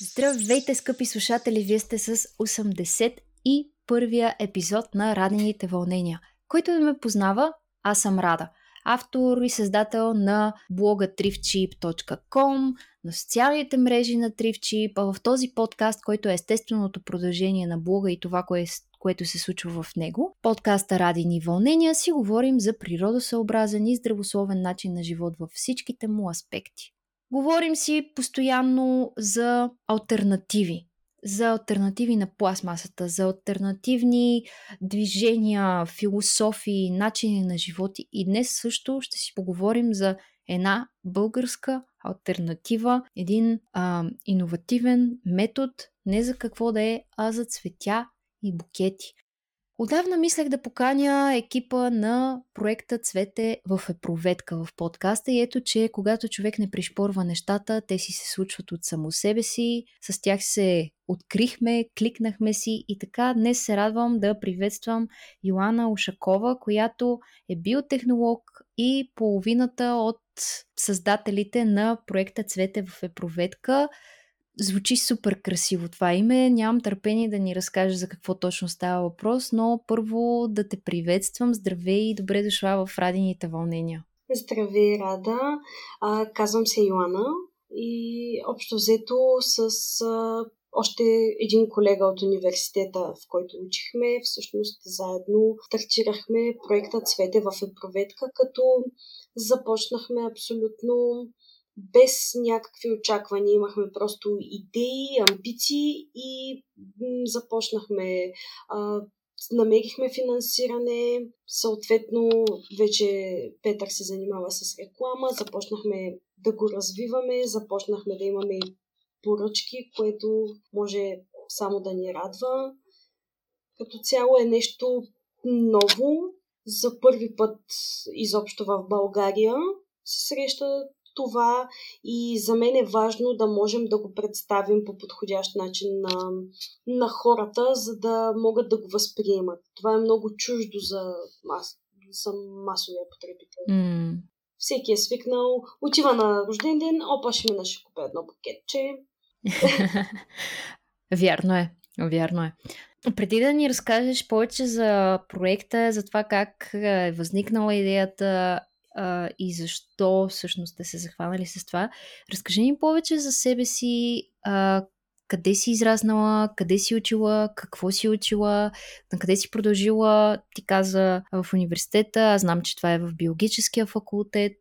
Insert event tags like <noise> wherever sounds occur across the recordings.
Здравейте, скъпи слушатели! Вие сте с 80 и първия епизод на Радените вълнения. Който да ме познава, аз съм Рада. Автор и създател на блога thriftcheap.com, на социалните мрежи на Thriftcheap, а в този подкаст, който е естественото продължение на блога и това, кое, което се случва в него, подкаста Радини вълнения, си говорим за природосъобразен и здравословен начин на живот във всичките му аспекти. Говорим си постоянно за альтернативи. За альтернативи на пластмасата, за альтернативни движения, философии, начини на живот. И днес също ще си поговорим за една българска альтернатива, един а, иновативен метод, не за какво да е, а за цветя и букети. Отдавна мислех да поканя екипа на проекта Цвете в Епроветка в подкаста и ето, че когато човек не пришпорва нещата, те си се случват от само себе си, с тях се открихме, кликнахме си и така днес се радвам да приветствам Йоанна Ушакова, която е биотехнолог и половината от създателите на проекта Цвете в Епроветка. Звучи супер красиво това име. Нямам търпение да ни разкажеш за какво точно става въпрос, но първо да те приветствам. Здравей и добре дошла в Радините вълнения. Здравей, Рада. А, казвам се Йоана и общо взето с а, още един колега от университета, в който учихме, всъщност заедно стартирахме проекта Цвете в Епроветка, като започнахме абсолютно без някакви очаквания. Имахме просто идеи, амбиции и започнахме. Намерихме финансиране, съответно вече Петър се занимава с реклама, започнахме да го развиваме, започнахме да имаме поръчки, което може само да ни радва. Като цяло е нещо ново. За първи път изобщо в България се среща това и за мен е важно да можем да го представим по подходящ начин на, на хората, за да могат да го възприемат. Това е много чуждо за, мас, за масовия потребител. Mm. Всеки е свикнал, отива на рожден ден, опа, ще мина, ще купя едно букетче. <laughs> Вярно е, вярно е. Преди да ни разкажеш повече за проекта, за това как е възникнала идеята, а, и защо всъщност сте се захванали с това. Разкажи ни повече за себе си, а, къде си израснала, къде си учила, какво си учила, на къде си продължила. Ти каза в университета, аз знам, че това е в биологическия факултет.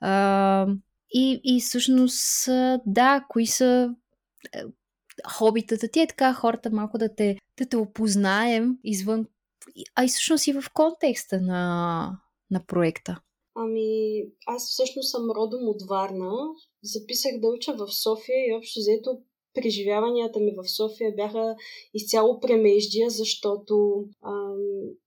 А, и, и всъщност, да, кои са е, хобитата ти е така хората малко да те, да те опознаем извън, а и всъщност и в контекста на, на проекта. Ами, аз всъщност съм родом от Варна. Записах да уча в София и общо взето преживяванията ми в София бяха изцяло премеждия, защото ам,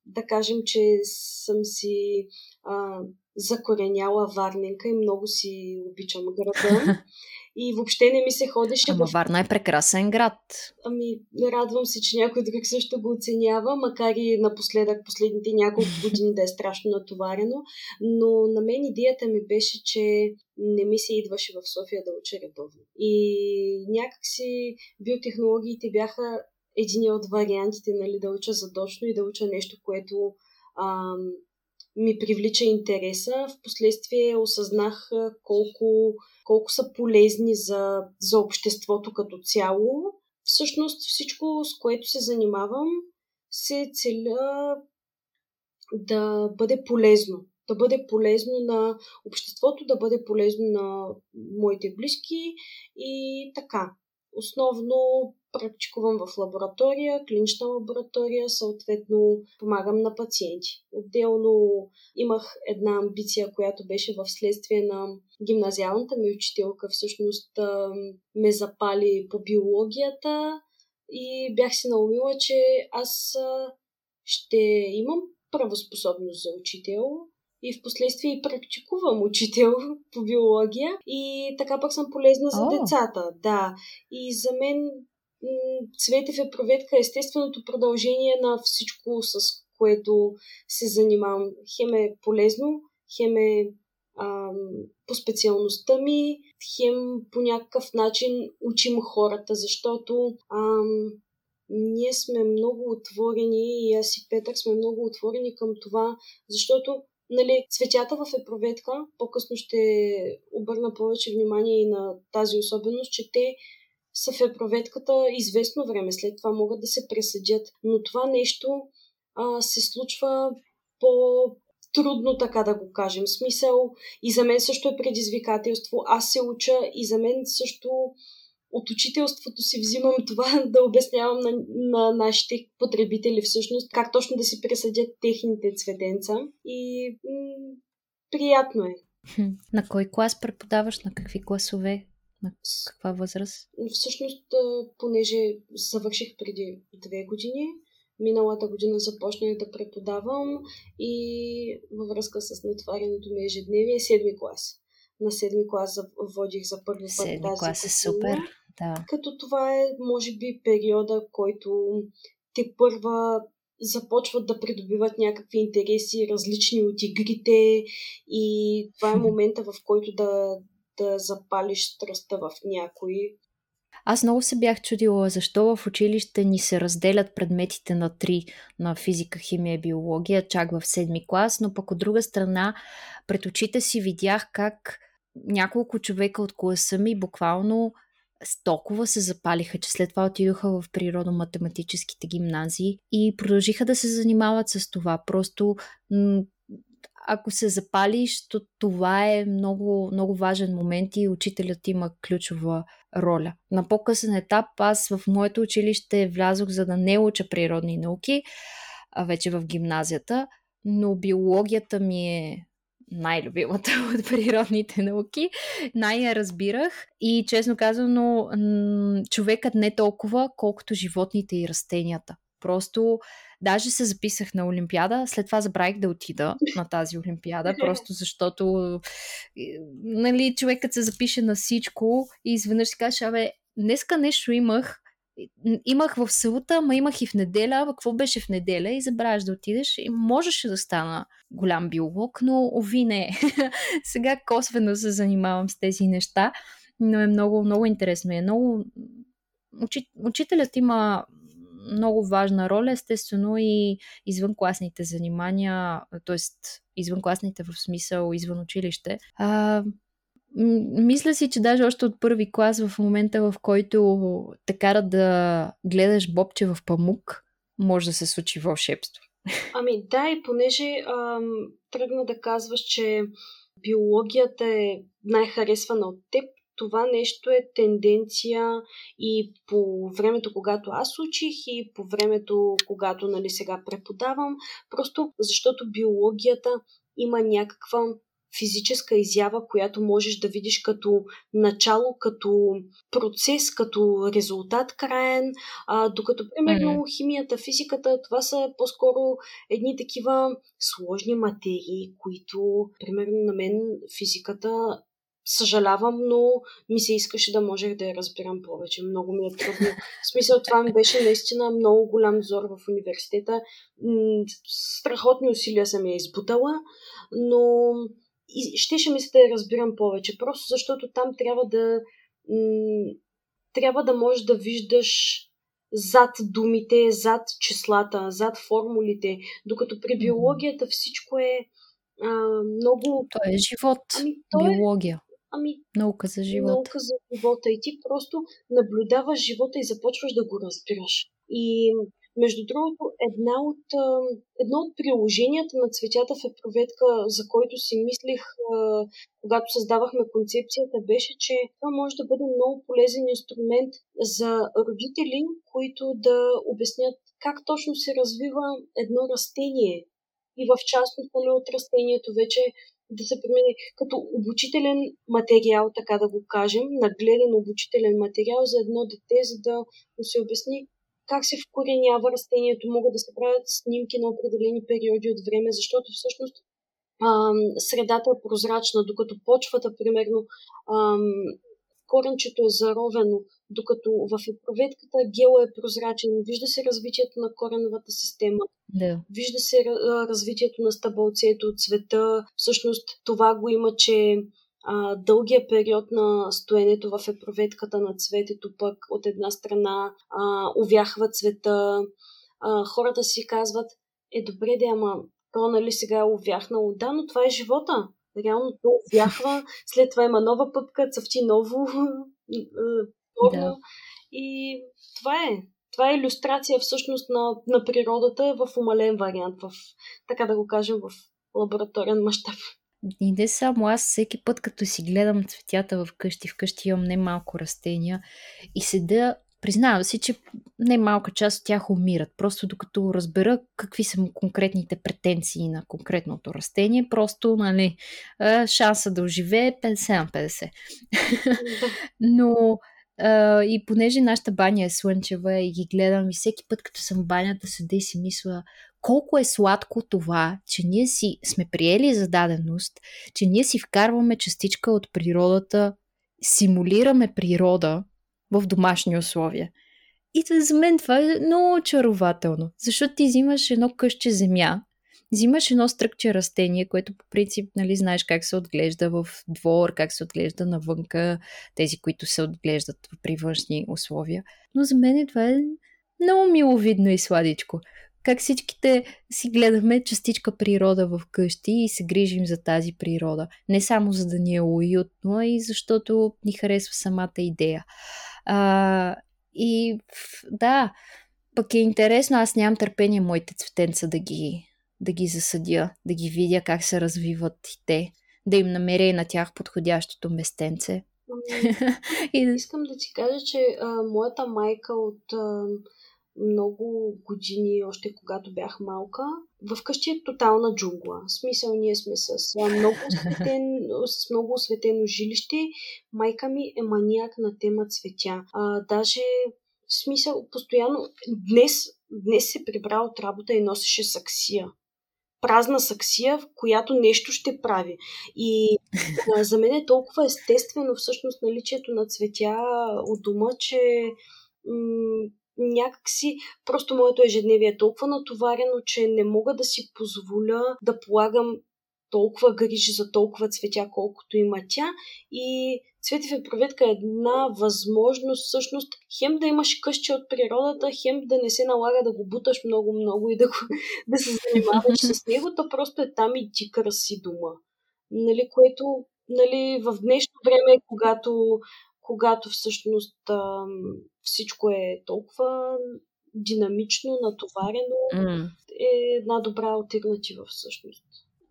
да кажем, че съм си а, закореняла Варненка и много си обичам града. <laughs> И въобще не ми се ходеше. Ама в... Варна е прекрасен град. Ами, радвам се, че някой друг също го оценява, макар и напоследък, последните няколко години да е страшно натоварено. Но на мен идеята ми беше, че не ми се идваше в София да уча редовно. И някакси биотехнологиите бяха един от вариантите нали, да уча задочно и да уча нещо, което ам, ми привлича интереса. Впоследствие осъзнах колко, колко са полезни за, за обществото като цяло. Всъщност всичко, с което се занимавам, се целя да бъде полезно. Да бъде полезно на обществото, да бъде полезно на моите близки и така. Основно практикувам в лаборатория, клинична лаборатория, съответно помагам на пациенти. Отделно имах една амбиция, която беше в следствие на гимназиалната ми учителка, всъщност ме запали по биологията и бях си наумила, че аз ще имам правоспособност за учител, и в последствие и практикувам учител <laughs> по биология и така пък съм полезна за oh. децата. Да. И за мен Цветев е проветка естественото продължение на всичко, с което се занимавам. Хем е полезно, хем е ам, по специалността ми, хем по някакъв начин учим хората, защото ам, ние сме много отворени и аз и Петър сме много отворени към това, защото нали, цветята в епроветка, по-късно ще обърна повече внимание и на тази особеност, че те са в епроветката известно време, след това могат да се пресъдят. Но това нещо а, се случва по трудно, така да го кажем. Смисъл и за мен също е предизвикателство. Аз се уча и за мен също от учителството си взимам това <laughs> да обяснявам на, на нашите потребители всъщност как точно да си пресъдят техните цветенца. И м- приятно е. На кой клас преподаваш? На какви класове? На каква възраст? Всъщност, понеже завърших преди две години, миналата година започнах да преподавам и във връзка с натварянето ми ежедневие, седми клас. На седми клас водих за първи път тази клас е супер, да. Като това е, може би, периода, който те първа започват да придобиват някакви интереси, различни от игрите и това е <laughs> момента, в който да, да запалиш страстта в някой. Аз много се бях чудила защо в училище ни се разделят предметите на три на физика, химия, биология, чак в седми клас, но пък от друга страна пред очите си видях как няколко човека от класа ми буквално толкова се запалиха, че след това отидоха в природо-математическите гимназии и продължиха да се занимават с това. Просто ако се запалиш, то това е много, много важен момент и учителят има ключова роля. На по-късен етап аз в моето училище влязох за да не уча природни науки, а вече в гимназията, но биологията ми е най-любимата <laughs> от природните науки. Най-я разбирах и честно казано, човекът не толкова, колкото животните и растенията. Просто даже се записах на Олимпиада, след това забравих да отида на тази Олимпиада, <laughs> просто защото нали, човекът се запише на всичко и изведнъж си каже, абе, днеска нещо имах, имах в събота, ма имах и в неделя, какво беше в неделя и забравяш да отидеш и можеше да стана голям биолог, но ови не. <laughs> Сега косвено се занимавам с тези неща, но е много, много интересно. Е много... Учителят има много важна роля, естествено и извънкласните занимания, т.е. извънкласните в смисъл извън училище. А, мисля си, че даже още от първи клас, в момента в който те карат да гледаш бобче в памук, може да се случи вълшебство. Ами да, и понеже ам, тръгна да казваш, че биологията е най-харесвана от теб, това нещо е тенденция и по времето, когато аз учих и по времето, когато нали, сега преподавам, просто защото биологията има някаква физическа изява, която можеш да видиш като начало, като процес, като резултат краен, а, докато примерно mm-hmm. химията, физиката, това са по-скоро едни такива сложни материи, които примерно на мен физиката съжалявам, но ми се искаше да можех да я разбирам повече. Много ми е трудно. В смисъл, това ми беше наистина много голям зор в университета. Страхотни усилия съм я избутала, но и щеше ми се да я разбирам повече. Просто защото там трябва да трябва да можеш да виждаш зад думите, зад числата, зад формулите, докато при биологията всичко е а, много... То е живот, ами, то е биология. Е Ами, наука за живота. Наука за живота. И ти просто наблюдаваш живота и започваш да го разбираш. И между другото, една от, едно от приложенията на цветята в епроветка, за който си мислих, когато създавахме концепцията, беше, че това може да бъде много полезен инструмент за родители, които да обяснят как точно се развива едно растение. И в частност нали, от растението вече да се премине като обучителен материал, така да го кажем, нагледен обучителен материал за едно дете, за да му се обясни как се вкоренява растението, могат да се правят снимки на определени периоди от време, защото всъщност ам, средата е прозрачна, докато почвата, примерно, ам, коренчето е заровено, докато в епроветката гел е прозрачен, вижда се развитието на кореновата система, да. вижда се развитието на стъбълцето, цвета. Всъщност това го има, че а, дългия период на стоенето в епроветката на цветето пък от една страна а, увяхва цвета. А, хората си казват, е добре, да, ама то нали сега е увяхнало. Да, но това е живота. Реално то увяхва, <laughs> след това има нова пъпка, цъфти ново <laughs> форма. Да. И това е. Това е иллюстрация всъщност на, на природата в умален вариант, в, така да го кажем, в лабораторен мащаб. И не само аз, всеки път, като си гледам цветята в къщи, вкъщи имам немалко растения и седа, признавам си, че немалка част от тях умират. Просто докато разбера какви са му конкретните претенции на конкретното растение, просто, нали, шанса да оживее 50 на 50. Но и понеже нашата баня е слънчева и ги гледам и всеки път, като съм в банята, седа и си мисля колко е сладко това, че ние си сме приели зададеност, че ние си вкарваме частичка от природата, симулираме природа в домашни условия. И за мен това е много очарователно, защото ти взимаш едно къще земя, взимаш едно стръкче растение, което по принцип нали, знаеш как се отглежда в двор, как се отглежда навънка, тези, които се отглеждат при външни условия. Но за мен това е много миловидно и сладичко. Как всичките си гледаме частичка природа в къщи и се грижим за тази природа. Не само за да ни е уютно, а и защото ни харесва самата идея. А, и да, пък е интересно, аз нямам търпение моите цветенца да ги да ги засъдя, да ги видя как се развиват и те, да им намеря и на тях подходящото местенце. <laughs> и... Искам да ти кажа, че а, моята майка от а, много години, още когато бях малка, вкъщи е тотална джунгла. В смисъл, ние сме с много, осветен, с много осветено жилище. Майка ми е маняк на тема цветя. А, даже в смисъл, постоянно, днес, днес се прибра от работа и носеше саксия празна саксия, в която нещо ще прави. И а, за мен е толкова естествено всъщност наличието на цветя от дома, че някакси просто моето ежедневие е толкова натоварено, че не мога да си позволя да полагам толкова грижи за толкова цветя, колкото има тя. И проветка е една възможност всъщност хем да имаш къща от природата, хем да не се налага да го буташ много-много и да, го, <laughs> да се занимаваш с него, то просто е там и ти краси дома. Нали, което нали, в днешно време, когато, когато всъщност всичко е толкова динамично, натоварено, mm. е една добра альтернатива всъщност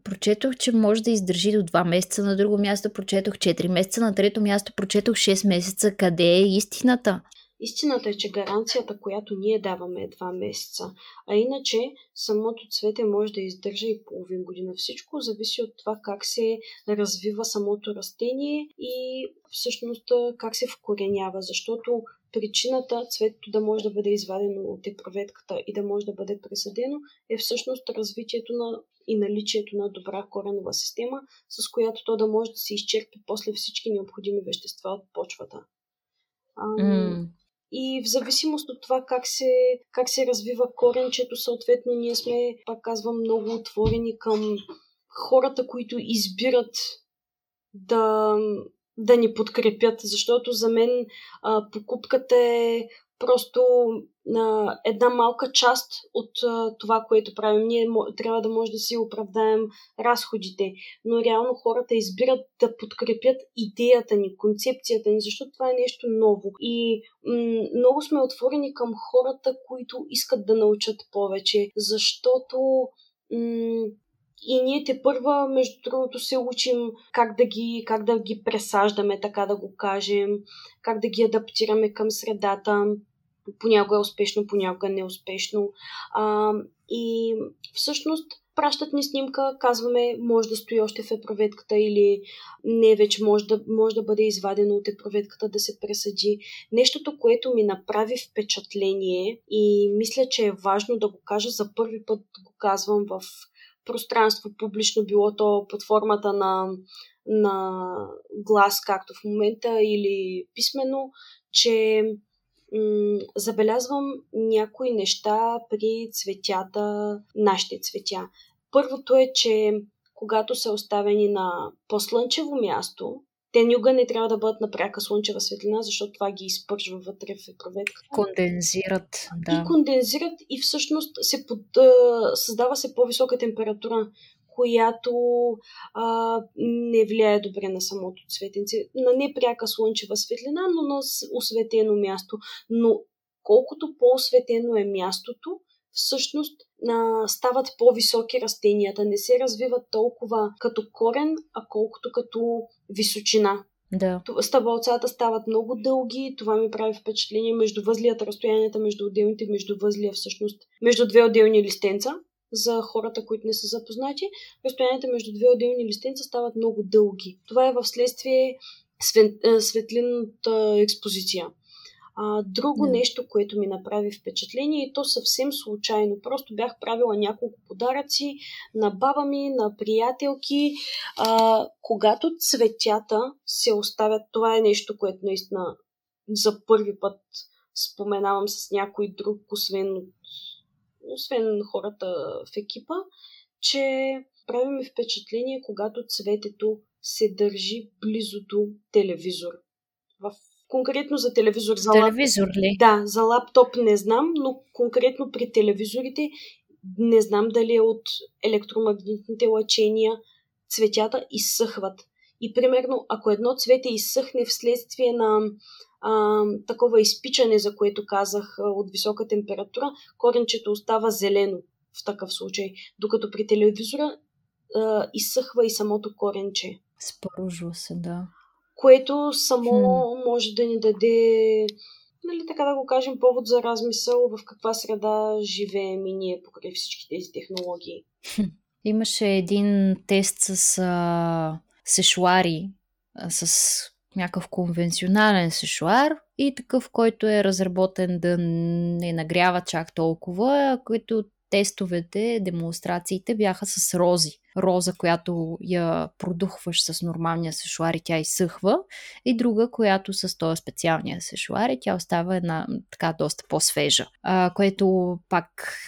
прочетох, че може да издържи до 2 месеца, на друго място прочетох 4 месеца, на трето място прочетох 6 месеца. Къде е истината? Истината е, че гаранцията, която ние даваме е 2 месеца. А иначе самото цвете може да издържа и половин година. Всичко зависи от това как се развива самото растение и всъщност как се вкоренява. Защото причината цветето да може да бъде извадено от епроветката и да може да бъде пресадено е всъщност развитието на и наличието на добра коренова система, с която то да може да се изчерпи после всички необходими вещества от почвата. Mm. И в зависимост от това как се, как се развива коренчето, съответно ние сме, пак казвам, много отворени към хората, които избират да, да ни подкрепят, защото за мен а, покупката е просто а, една малка част от а, това, което правим. Ние трябва да може да си оправдаем разходите, но реално хората избират да подкрепят идеята ни, концепцията ни, защото това е нещо ново. И м- много сме отворени към хората, които искат да научат повече, защото м- и ние те първа, между другото, се учим как да, ги, как да ги пресаждаме, така да го кажем, как да ги адаптираме към средата. Понякога е успешно, понякога неуспешно. А, и всъщност пращат ни снимка, казваме, може да стои още в епроветката или не, вече може да, може да бъде извадено от епроветката да се пресади. Нещото, което ми направи впечатление и мисля, че е важно да го кажа, за първи път го казвам в пространство публично, било то под формата на, на глас, както в момента, или писмено, че м- забелязвам някои неща при цветята, нашите цветя. Първото е, че когато са оставени на по-слънчево място, Те никога не трябва да бъдат на пряка слънчева светлина, защото това ги изпържва вътре в епроветката. Кондензират, да. И кондензират и всъщност се под, създава се по-висока температура която а, не влияе добре на самото цветенце. На непряка слънчева светлина, но на осветено място. Но колкото по-осветено е мястото, всъщност а, стават по-високи растенията. Не се развиват толкова като корен, а колкото като височина. Да. Стъбълцата стават много дълги. Това ми прави впечатление. Между възлията, разстоянията между отделните между възлия, всъщност, между две отделни листенца, за хората, които не са запознати, разстоянията между две отделни листенца стават много дълги. Това е в следствие светлинната експозиция. А, друго да. нещо, което ми направи впечатление, и то съвсем случайно. Просто бях правила няколко подаръци на баба ми, на приятелки. А, когато цветята се оставят, това е нещо, което наистина за първи път споменавам с някой друг, освен, освен хората в екипа, че прави ми впечатление, когато цветето се държи близо до телевизор. В Конкретно за телевизор. За телевизор ли? Да, за лаптоп не знам, но конкретно при телевизорите не знам дали е от електромагнитните лъчения цветята изсъхват. И примерно, ако едно цвете изсъхне вследствие на а, такова изпичане, за което казах, от висока температура, коренчето остава зелено в такъв случай. Докато при телевизора а, изсъхва и самото коренче. Споружва се, да което само хм. може да ни даде, нали, така да го кажем, повод за размисъл в каква среда живеем и ние покрай всички тези технологии. Имаше един тест с а, сешуари, а, с някакъв конвенционален сешуар и такъв, който е разработен да не нагрява чак толкова, който тестовете, демонстрациите бяха с рози. Роза, която я продухваш с нормалния сешуар и тя изсъхва, и друга, която с този специалния сешуар и тя остава една така доста по-свежа, а, което пак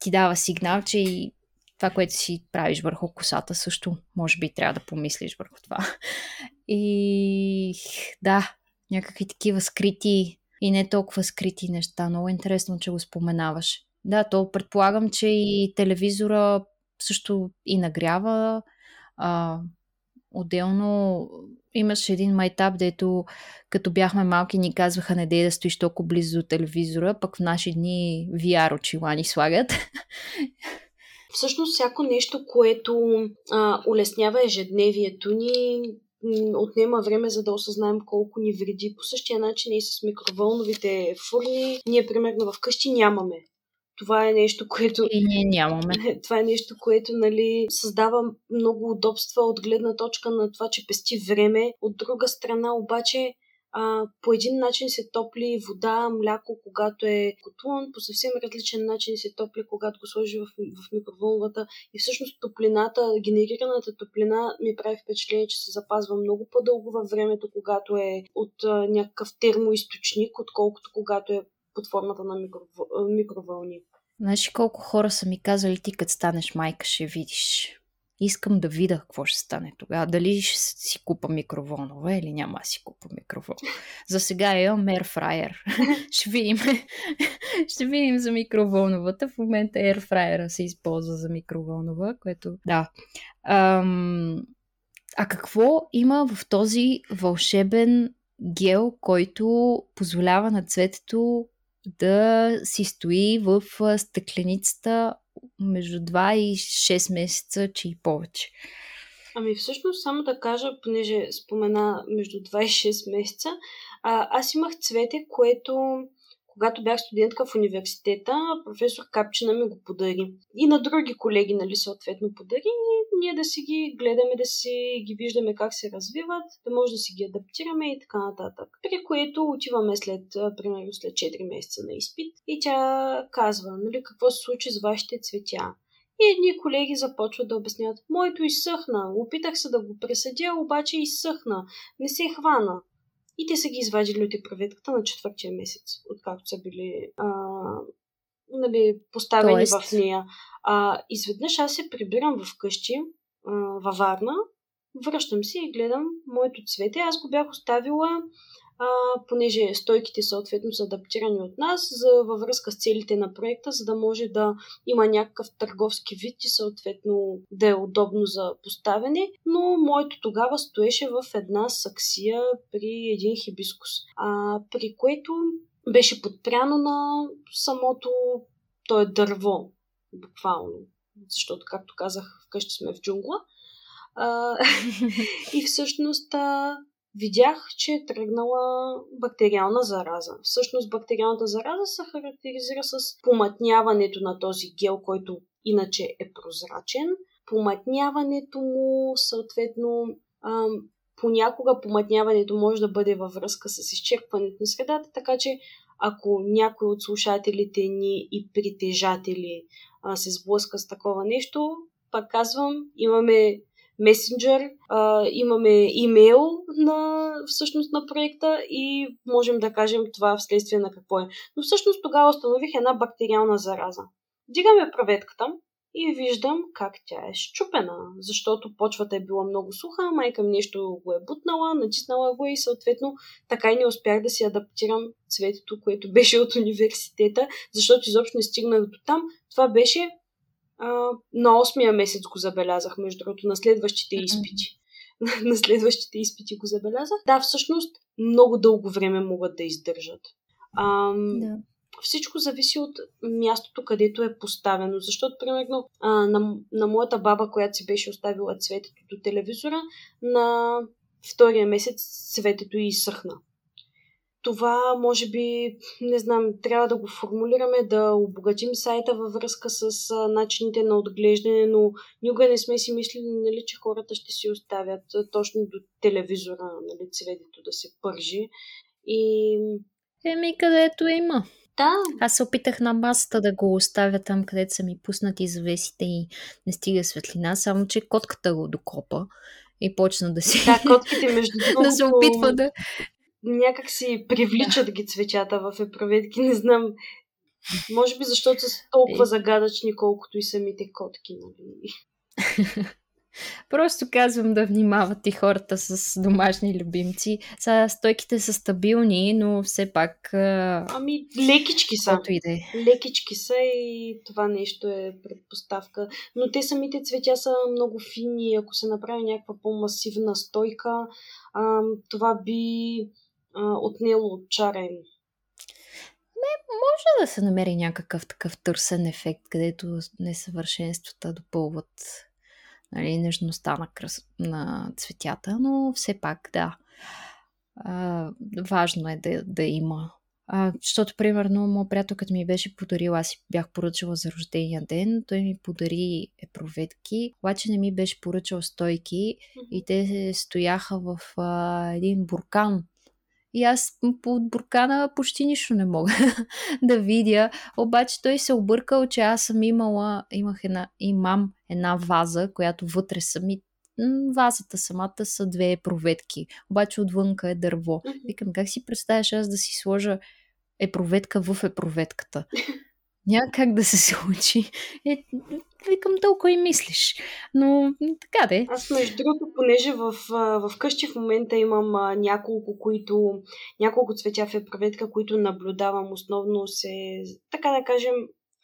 ти дава сигнал, че и това, което си правиш върху косата, също може би трябва да помислиш върху това. И да, някакви такива скрити и не толкова скрити неща. Много интересно, че го споменаваш. Да, то предполагам, че и телевизора също и нагрява. А, отделно имаше един майтап, дето като бяхме малки ни казваха не дей да стоиш толкова близо до телевизора, пък в наши дни VR очила ни слагат. <laughs> Всъщност всяко нещо, което а, улеснява ежедневието ни, отнема време за да осъзнаем колко ни вреди. По същия начин и с микровълновите фурни. Ние, примерно, вкъщи нямаме това е нещо, което... И ние нямаме. <laughs> Това е нещо, което нали, създава много удобства от гледна точка на това, че пести време. От друга страна обаче а, по един начин се топли вода, мляко, когато е котлон, по съвсем различен начин се топли, когато го сложи в, в микровълновата. И всъщност топлината, генерираната топлина ми прави впечатление, че се запазва много по-дълго във времето, когато е от а, някакъв термоисточник, отколкото когато е под формата на микро, микровълни. Знаеш колко хора са ми казали, ти като станеш майка ще видиш. Искам да видя какво ще стане тогава. Дали ще си купа микроволнова или няма да си купа микроволнова. За сега имам Airfryer. <laughs> ще видим. <laughs> ще видим за микроволновата. В момента Airfryer се използва за микроволнова, което да. Ам... А какво има в този вълшебен гел, който позволява на цветето да си стои в стъкленицата между 2 и 6 месеца, че и повече. Ами всъщност само да кажа, понеже спомена между 2 и 6 месеца, а, аз имах цвете, което когато бях студентка в университета, професор Капчина ми го подари. И на други колеги, нали, съответно подари. И ние да си ги гледаме, да си ги виждаме как се развиват, да може да си ги адаптираме и така нататък. При което отиваме след, примерно, след 4 месеца на изпит и тя казва, нали, какво се случи с вашите цветя. И едни колеги започват да обясняват, моето изсъхна, опитах се да го пресъдя, обаче изсъхна, не се хвана. И те са ги извадили от проветката на четвъртия месец, откакто са били а, нали, поставени Тоест... в нея. А, изведнъж аз се прибирам вкъщи, а, във Варна, връщам се и гледам моето цвете. Аз го бях оставила а, понеже стойките съответно са адаптирани от нас за, във връзка с целите на проекта, за да може да има някакъв търговски вид и съответно да е удобно за поставяне. Но моето тогава стоеше в една саксия при един хибискус, а, при което беше подпряно на самото то е дърво, буквално. Защото, както казах, вкъщи сме в джунгла. А, <laughs> и всъщност а, видях, че е тръгнала бактериална зараза. Всъщност бактериалната зараза се характеризира с помътняването на този гел, който иначе е прозрачен. Помътняването му, съответно, ам, понякога помътняването може да бъде във връзка с изчерпването на средата, така че ако някой от слушателите ни и притежатели а, се сблъска с такова нещо, пак казвам, имаме месенджер, а, имаме имейл на, всъщност на проекта и можем да кажем това вследствие на какво е. Но всъщност тогава установих една бактериална зараза. Дигаме проветката и виждам как тя е щупена, защото почвата е била много суха, майка ми нещо го е бутнала, натиснала го и съответно така и не успях да си адаптирам цветето, което беше от университета, защото изобщо не стигнах до там. Това беше на 8-я месец го забелязах, между другото, на следващите изпити. <laughs> на следващите изпити го забелязах. Да, всъщност много дълго време могат да издържат. А, да. Всичко зависи от мястото, където е поставено. Защото, примерно, а, на, на моята баба, която си беше оставила цветето до телевизора, на втория месец цветето й изсъхна това може би, не знам, трябва да го формулираме, да обогатим сайта във връзка с начините на отглеждане, но никога не сме си мислили, нали, че хората ще си оставят точно до телевизора, нали, цветето да се пържи. И... Еми, където има. Да. Аз се опитах на масата да го оставя там, където са ми пуснати завесите и не стига светлина, само че котката го докопа и почна да си... Да, котките между другото... <laughs> да се опитва да, някак си привличат ги цветята в епроветки. Не знам. Може би защото са толкова е. загадъчни, колкото и самите котки. Нали? <laughs> Просто казвам да внимават и хората с домашни любимци. Са, стойките са стабилни, но все пак... Ами, лекички са. Иде. Лекички са и това нещо е предпоставка. Но те самите цветя са много фини. Ако се направи някаква по-масивна стойка, а, това би а, отнело от чара им. Не, може да се намери някакъв такъв търсен ефект, където несъвършенствата допълват нали, нежността на, кръс... на цветята, но все пак да. А, важно е да, да има. А, защото, примерно, моят приятелката ми беше подарила, аз си бях поръчала за рождения ден, той ми подари епроветки, обаче не ми беше поръчал стойки и те стояха в а, един буркан и аз от буркана почти нищо не мога <laughs> да видя. Обаче той се объркал, че аз съм имала, имах една, имам една ваза, която вътре са ми вазата самата са две проветки, обаче отвънка е дърво. Викам, как си представяш аз да си сложа епроветка в епроветката? <laughs> Няма как да се <laughs> случи. Е, викам, толкова и мислиш. Но така де. Аз, между другото, понеже в, в къщи в момента имам а, няколко, които, няколко цветя в епроветка, които наблюдавам основно се, така да кажем,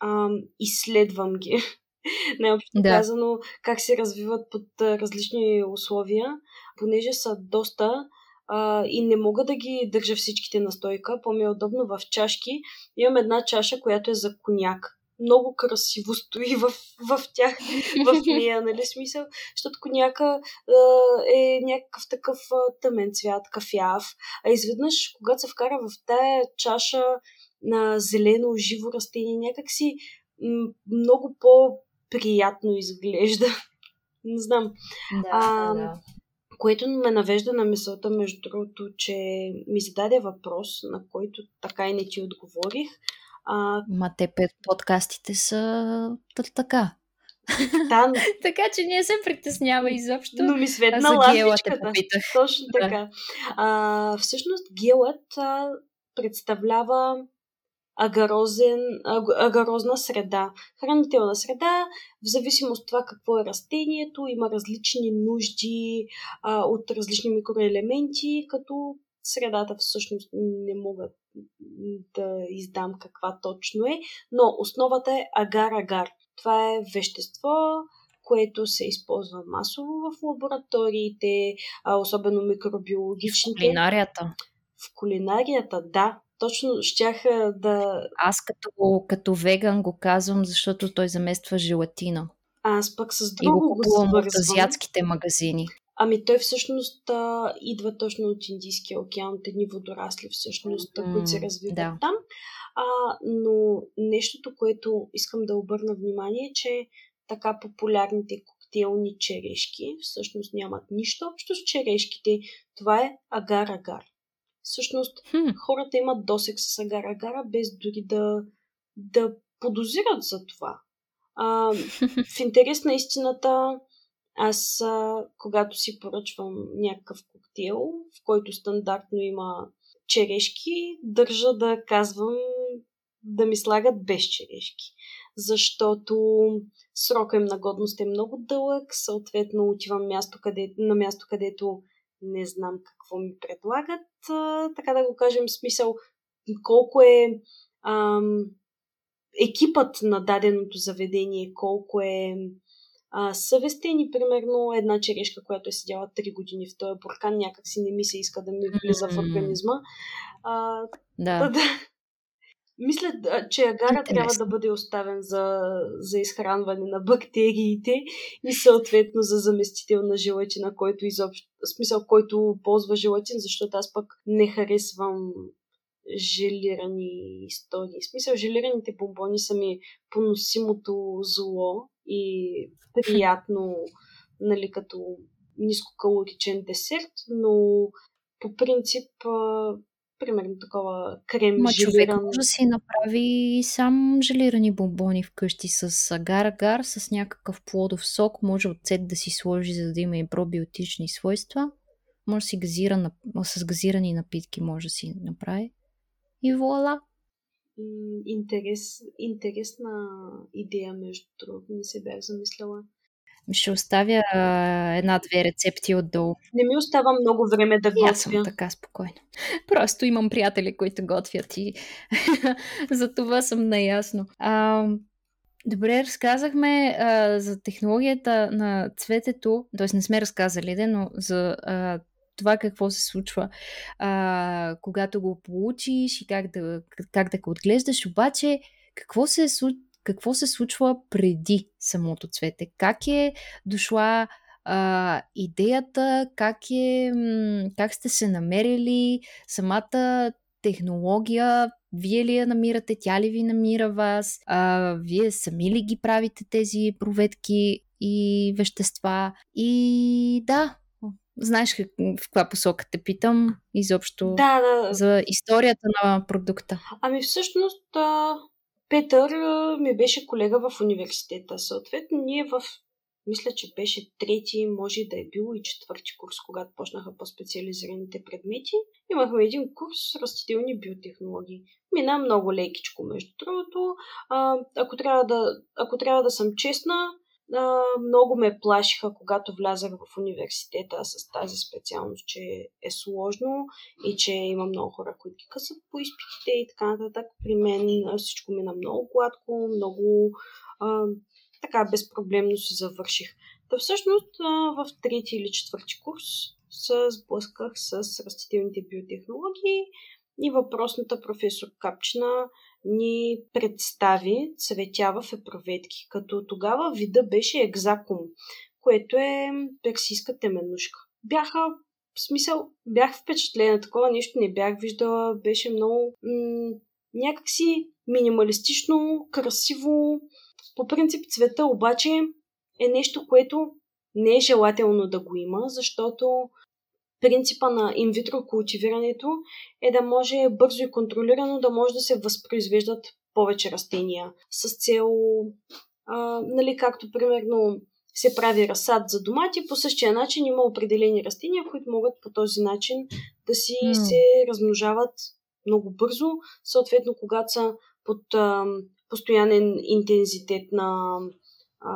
а, изследвам ги. <laughs> Най-общо да. казано, как се развиват под различни условия, понеже са доста а, и не мога да ги държа всичките на стойка. По-ми е удобно в чашки. Имам една чаша, която е за коняк. Много красиво стои в, в тях, в <laughs> нея, нали смисъл? Защото коняка е някакъв такъв тъмен цвят, кафяв. А изведнъж, когато се вкара в тая чаша на зелено, живо растение, някакси много по-приятно изглежда. <laughs> Не знам. Да, а, да което ме навежда на мисълта, между другото, че ми зададе въпрос, на който така и не ти отговорих. А... Ма те подкастите са така. Да, <laughs> така че не се притеснява изобщо. Но ми светна ластичката. Точно така. А, всъщност гелът а, представлява агарозен, агарозна среда. Хранителна среда, в зависимост от това какво е растението, има различни нужди а, от различни микроелементи, като средата всъщност не мога да издам каква точно е, но основата е агар-агар. Това е вещество, което се използва масово в лабораториите, а особено микробиологичните. В кулинарията. В кулинарията, да. Точно щях да... Аз като, като веган го казвам, защото той замества желатина. Аз пък с друго и го купувам го от азиатските магазини. Ами той всъщност а, идва точно от Индийския океан, от едни водорасли всъщност, mm, които се развиват да. там. А, но нещото, което искам да обърна внимание, е, че така популярните коктейлни черешки всъщност нямат нищо общо с черешките. Това е агар-агар. Всъщност hmm. хората имат досек с агар-агара, без дори да, да подозират за това. А, в интерес на истината, аз, а, когато си поръчвам някакъв коктейл, в който стандартно има черешки, държа да казвам да ми слагат без черешки. Защото срока им на годност е много дълъг, съответно отивам място, къде, на място, където не знам какво ми предлагат, а, така да го кажем, смисъл колко е ам, екипът на даденото заведение, колко е а, съвестен и примерно една черешка, която е седяла 3 години в този буркан, някак си не ми се иска да ми влиза в организма. А, да. <laughs> да. Мисля, че агара трябва да бъде оставен за, за изхранване на бактериите и съответно за заместител на желатина, който изобщо, смисъл, който ползва желатин, защото аз пък не харесвам желирани истории. В смисъл, желираните бомбони са ми поносимото зло и приятно, нали, като нискокалоричен десерт, но по принцип примерно такова крем Ма човек може да си направи сам желирани бомбони вкъщи с агар-агар, с някакъв плодов сок, може отцет да си сложи, за да има и пробиотични свойства. Може да си газиран, с газирани напитки може да си направи. И вуала! Интерес, интересна идея, между другото, не се бях замисляла. Ще оставя една-две рецепти отдолу. Не ми остава много време да готвя. аз съм така спокойно. Просто имам приятели, които готвят и <laughs> за това съм наясно. А, добре, разказахме а, за технологията на цветето, т.е. не сме разказали, но за а, това какво се случва, а, когато го получиш и как да, как да го отглеждаш, обаче какво се, какво се случва преди самото цвете? Как е дошла а, идеята, как, е, как сте се намерили? Самата технология, вие ли я намирате, тя ли ви намира вас, а, вие сами ли ги правите тези проветки и вещества. И да, знаеш как, в каква посока те питам изобщо да, да. за историята на продукта. Ами всъщност а, Петър а, ми беше колега в университета. Съответно, ние в мисля, че беше трети, може да е било и четвърти курс, когато почнаха по-специализираните предмети. Имахме един курс растителни биотехнологии. Мина много лекичко, между другото. А, ако, трябва да, ако трябва да съм честна, а, много ме плашиха, когато влязах в университета с тази специалност, че е сложно и че има много хора, които ги късат по изпитите и така нататък. При мен всичко мина много гладко, много а, така безпроблемно си завърших. Та всъщност в трети или четвърти курс се сблъсках с растителните биотехнологии и въпросната професор Капчина ни представи цветя в епроветки, като тогава вида беше екзакум, което е персийска теменушка. Бяха в смисъл, бях впечатлена, такова нещо не бях виждала, беше много м- някакси минималистично, красиво. По принцип цвета обаче е нещо, което не е желателно да го има, защото принципа на инвитро култивирането е да може бързо и контролирано да може да се възпроизвеждат повече растения с цел, а, нали, както примерно се прави разсад за домати, по същия начин има определени растения, които могат по този начин да си mm. се размножават много бързо. Съответно, когато са под а, постоянен интензитет на а,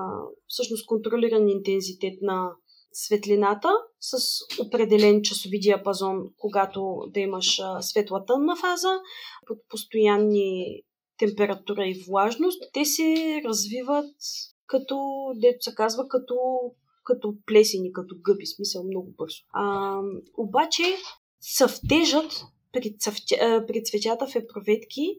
всъщност контролиран интензитет на светлината с определен часови диапазон, когато да имаш светла-тънна фаза, под постоянни температура и влажност, те се развиват като, дето се казва, като, като плесени, като гъби, смисъл много бързо. А, обаче съвтежът при, цъфтя, при цветята в епроветки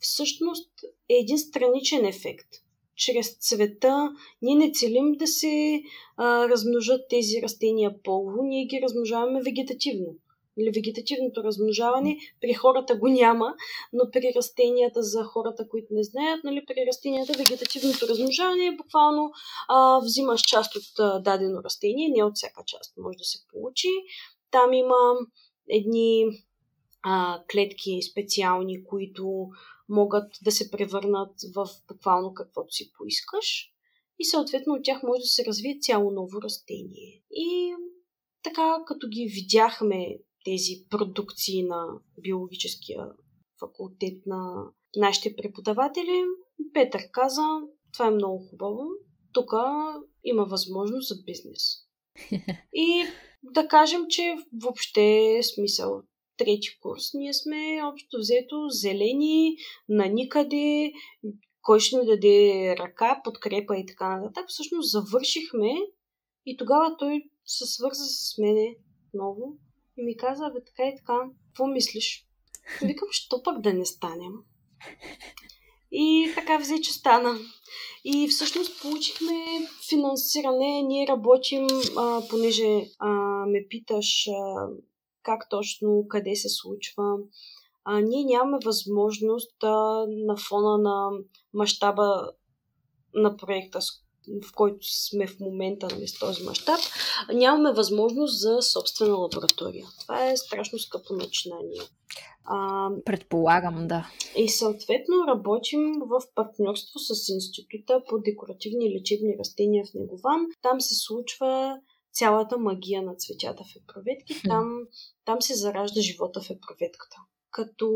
всъщност е един страничен ефект – чрез цвета. Ние не целим да се а, размножат тези растения полово, ние ги размножаваме вегетативно. Или вегетативното размножаване при хората го няма, но при растенията, за хората, които не знаят, нали, при растенията вегетативното размножаване е буквално а, взимаш част от а, дадено растение, не от всяка част може да се получи. Там има едни а, клетки специални, които могат да се превърнат в буквално каквото си поискаш и съответно от тях може да се развие цяло ново растение. И така, като ги видяхме тези продукции на биологическия факултет на нашите преподаватели, Петър каза, това е много хубаво, тук има възможност за бизнес. <laughs> И да кажем, че въобще смисъл трети курс, ние сме общо взето зелени, на никъде, кой ще ни даде ръка, подкрепа и така нататък. Всъщност завършихме и тогава той се свърза с мене отново и ми каза, бе така и така, какво мислиш? Викам, що пък да не станем? И така взе, че стана. И всъщност получихме финансиране. Ние работим, а, понеже а, ме питаш а, как точно, къде се случва. А, ние нямаме възможност а, на фона на мащаба на проекта, в който сме в момента нали, с този мащаб, нямаме възможност за собствена лаборатория. Това е страшно скъпо начинание. А, Предполагам, да. И съответно работим в партньорство с Института по декоративни и лечебни растения в Негован. Там се случва цялата магия на цветята в епроветки. Там, там се заражда живота в епроветката. Като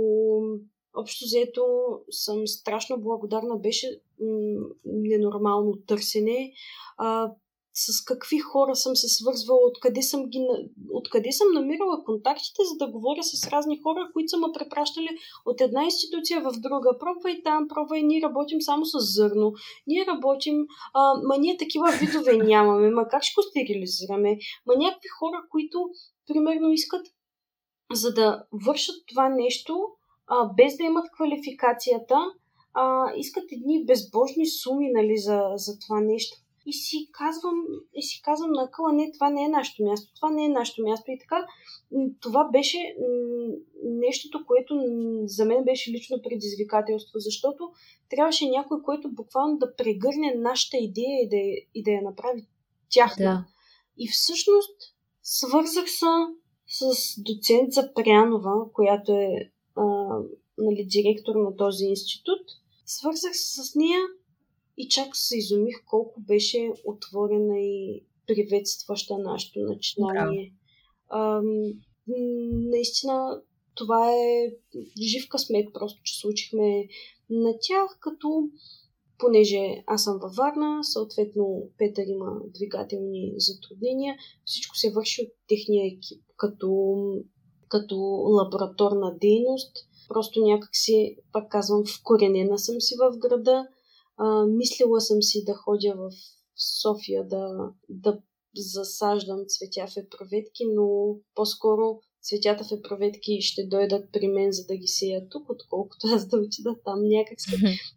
общо взето съм страшно благодарна. Беше м- ненормално търсене. А, с какви хора съм се свързвала, откъде съм, ги, откъде съм намирала контактите, за да говоря с разни хора, които са ме препращали от една институция в друга. Пробва и там, пробва и ние работим само с зърно. Ние работим, а, ма ние такива видове <laughs> нямаме, ма как ще го стерилизираме? Ма някакви хора, които примерно искат за да вършат това нещо, а, без да имат квалификацията, а, искат едни безбожни суми нали, за, за това нещо и си казвам, и си казвам на къла, не, това не е нашето място, това не е нашето място. И така, това беше нещото, което за мен беше лично предизвикателство, защото трябваше някой, който буквално да прегърне нашата идея и да, и да я направи тяхна. Да. И всъщност свързах се с доцент Запрянова, която е а, нали, директор на този институт. Свързах се с нея и чак се изумих колко беше отворена и приветстваща нашето начинание. Да. наистина, това е жив късмет, просто, че случихме на тях, като понеже аз съм във Варна, съответно Петър има двигателни затруднения, всичко се върши от техния екип, като, като лабораторна дейност. Просто някак си, пак казвам, вкоренена съм си в града, а, мислила съм си да ходя в София да, да засаждам цветя в епроветки, но по-скоро цветята в епроветки ще дойдат при мен, за да ги сея тук, отколкото аз да отида там. Някак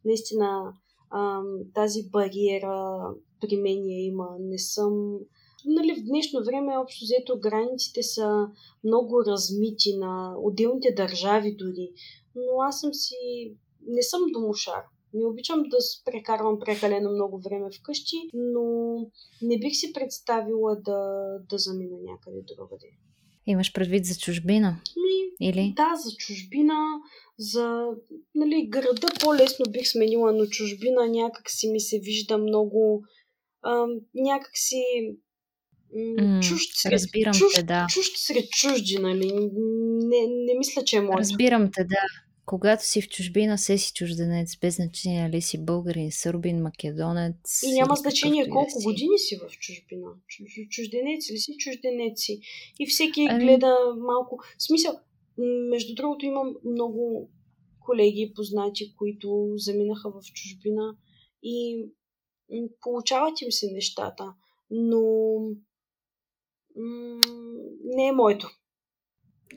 наистина, а, тази бариера при мен я има. Не съм... Нали, в днешно време, общо взето, границите са много размити на отделните държави дори. Но аз съм си... Не съм домошар. Не обичам да прекарвам прекалено много време вкъщи, но не бих си представила да, да замина някъде другаде. Имаш предвид за чужбина? Ми, Или? Да, за чужбина, за нали, града по-лесно бих сменила, но чужбина някак си ми се вижда много... А, някак си чужд сред, разбирам чужд, те, да. чужд сред чужди, нали? Не, не мисля, че е моето. Разбирам те, да. Когато си в чужбина, се си чужденец, без значение дали си българин, сърбин, македонец. И няма значение колко си. години си в чужбина. Чужденец ли си, чужденеци. И всеки ами... гледа малко. В смисъл, между другото имам много колеги, познати, които заминаха в чужбина и получават им се нещата, но не е моето.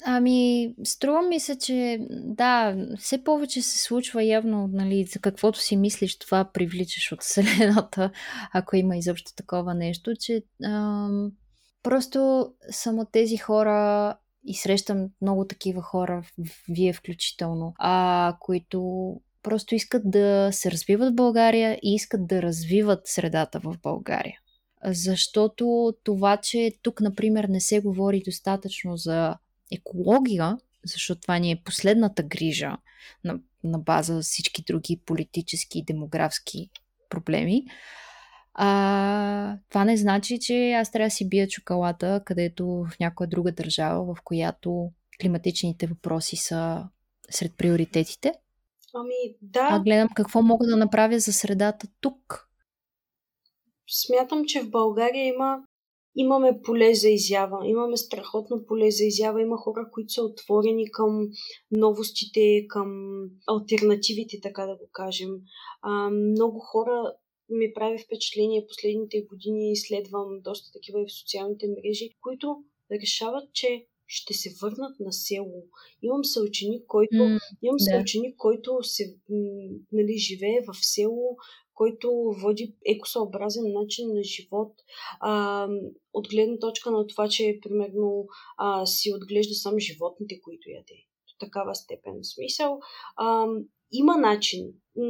Ами, струва ми се, че да, все повече се случва явно, нали, за каквото си мислиш, това привличаш от <laughs> Вселената, ако има изобщо такова нещо, че ам, просто само тези хора и срещам много такива хора, вие включително, а, които просто искат да се развиват в България и искат да развиват средата в България. Защото това, че тук, например, не се говори достатъчно за екология, защото това ни е последната грижа на, на база всички други политически и демографски проблеми, а, това не значи, че аз трябва да си бия чоколата, където в някоя друга държава, в която климатичните въпроси са сред приоритетите. Ами, да. А гледам какво мога да направя за средата тук. Смятам, че в България има имаме поле за изява, имаме страхотно поле за изява, има хора, които са отворени към новостите, към альтернативите, така да го кажем. А, много хора ми прави впечатление последните години, изследвам доста такива и в социалните мрежи, които решават, че ще се върнат на село. Имам съученик, който, mm, имам да. съученик, който се, нали, живее в село, който води екосъобразен начин на живот, а, от гледна точка на това, че примерно а, си отглежда само животните, които яде. До такава степен смисъл. А, има начин.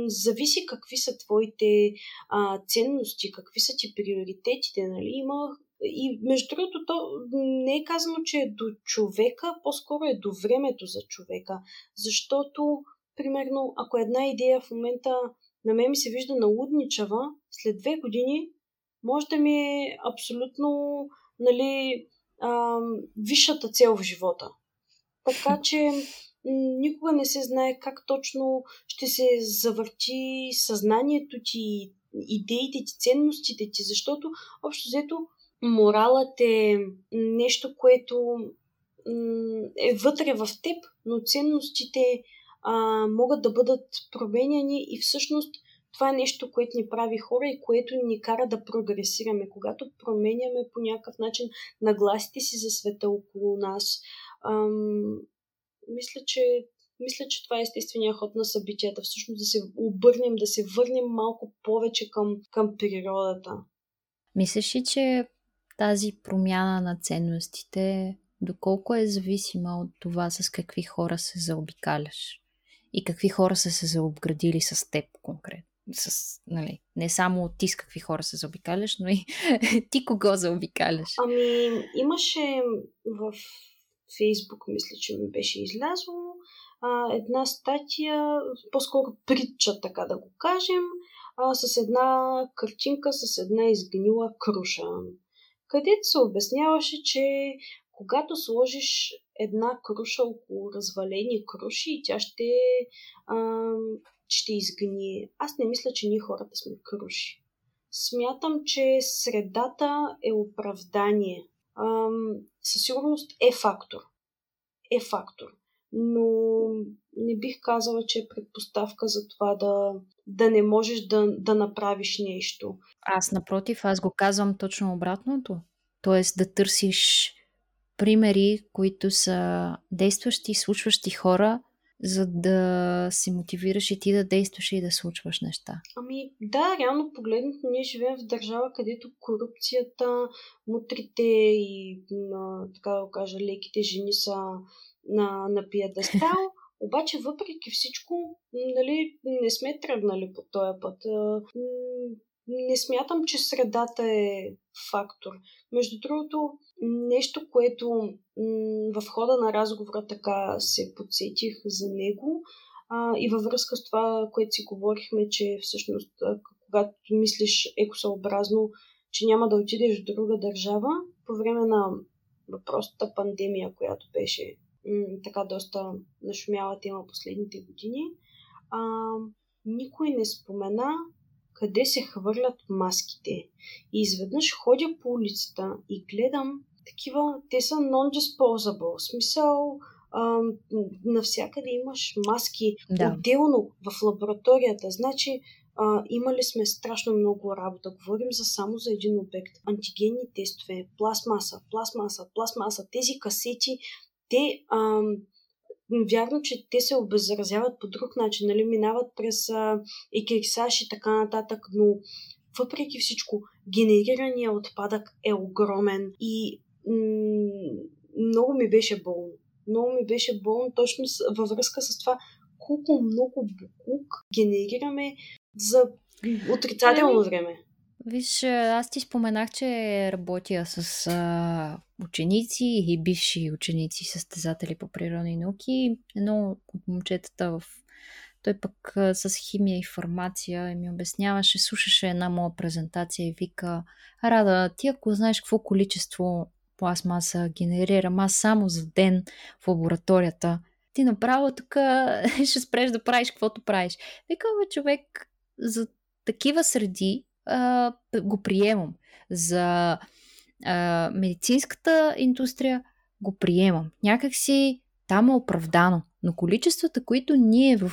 Зависи какви са твоите а, ценности, какви са ти приоритетите. Нали? Има и между другото, то не е казано, че е до човека, по-скоро е до времето за човека. Защото, примерно, ако една идея в момента на мен ми се вижда налудничава, след две години може да ми е абсолютно нали, а, висшата цел в живота. Така <laughs> че никога не се знае как точно ще се завърти съзнанието ти, идеите ти, ценностите ти, защото общо взето моралът е нещо, което е вътре в теб, но ценностите а, могат да бъдат променяни и всъщност това е нещо, което ни прави хора и което ни кара да прогресираме. Когато променяме по някакъв начин нагласите си за света около нас, ам, мисля, че мисля, че това е естествения ход на събитията. Всъщност да се обърнем, да се върнем малко повече към, към природата. Мислиш ли, че тази промяна на ценностите, доколко е зависима от това с какви хора се заобикаляш? И какви хора са се заобградили с теб конкретно? С, нали, не само ти с какви хора се заобикаляш, но и <laughs> ти кого заобикаляш. Ами, имаше в Фейсбук, мисля, че ми беше излязло а, една статия, по-скоро притча, така да го кажем, а, с една картинка с една изгнила круша където се обясняваше, че когато сложиш една круша около развалени круши, тя ще, а, ще изгние. Аз не мисля, че ние хората сме круши. Смятам, че средата е оправдание. А, със сигурност е фактор. Е фактор. Но не бих казала, че е предпоставка за това да, да не можеш да, да направиш нещо. Аз напротив, аз го казвам точно обратното. Тоест да търсиш примери, които са действащи, случващи хора, за да се мотивираш и ти да действаш и да случваш неща. Ами да, реално погледнато, ние живеем в държава, където корупцията, мутрите и на, така да кажа, леките жени са на, на пиедестал. <laughs> Обаче, въпреки всичко, нали, не сме тръгнали по този път. Не смятам, че средата е фактор. Между другото, нещо, което в хода на разговора така се подсетих за него а, и във връзка с това, което си говорихме, че всъщност, когато мислиш екосъобразно, че няма да отидеш в друга държава, по време на въпросната пандемия, която беше м- така доста нашумяла тема последните години, а, никой не спомена къде се хвърлят маските. И изведнъж ходя по улицата и гледам такива, те са non-disposable. В смисъл, а, навсякъде имаш маски да. отделно в лабораторията. Значи, а, имали сме страшно много работа. Говорим за само за един обект. Антигенни тестове, пластмаса, пластмаса, пластмаса. Тези касети, те а, вярно, че те се обезразяват по друг начин, нали, минават през екрисаж и така нататък, но въпреки всичко, генерирания отпадък е огромен и м- много ми беше болно. Много ми беше болно точно във връзка с това колко много буклук генерираме за отрицателно ами, време. Виж, аз ти споменах, че работя с а, ученици и бивши ученици, състезатели по природни науки. Едно от момчетата в той пък с химия и фармация ми обясняваше, слушаше една моя презентация и вика Рада, ти ако знаеш какво количество пластмаса генерирам аз само за ден в лабораторията, ти направо тук <laughs> ще спреш да правиш каквото правиш. Вика, човек, за такива среди а, го приемам. За а, медицинската индустрия го приемам. Някак си там е оправдано. Но количествата, които ние в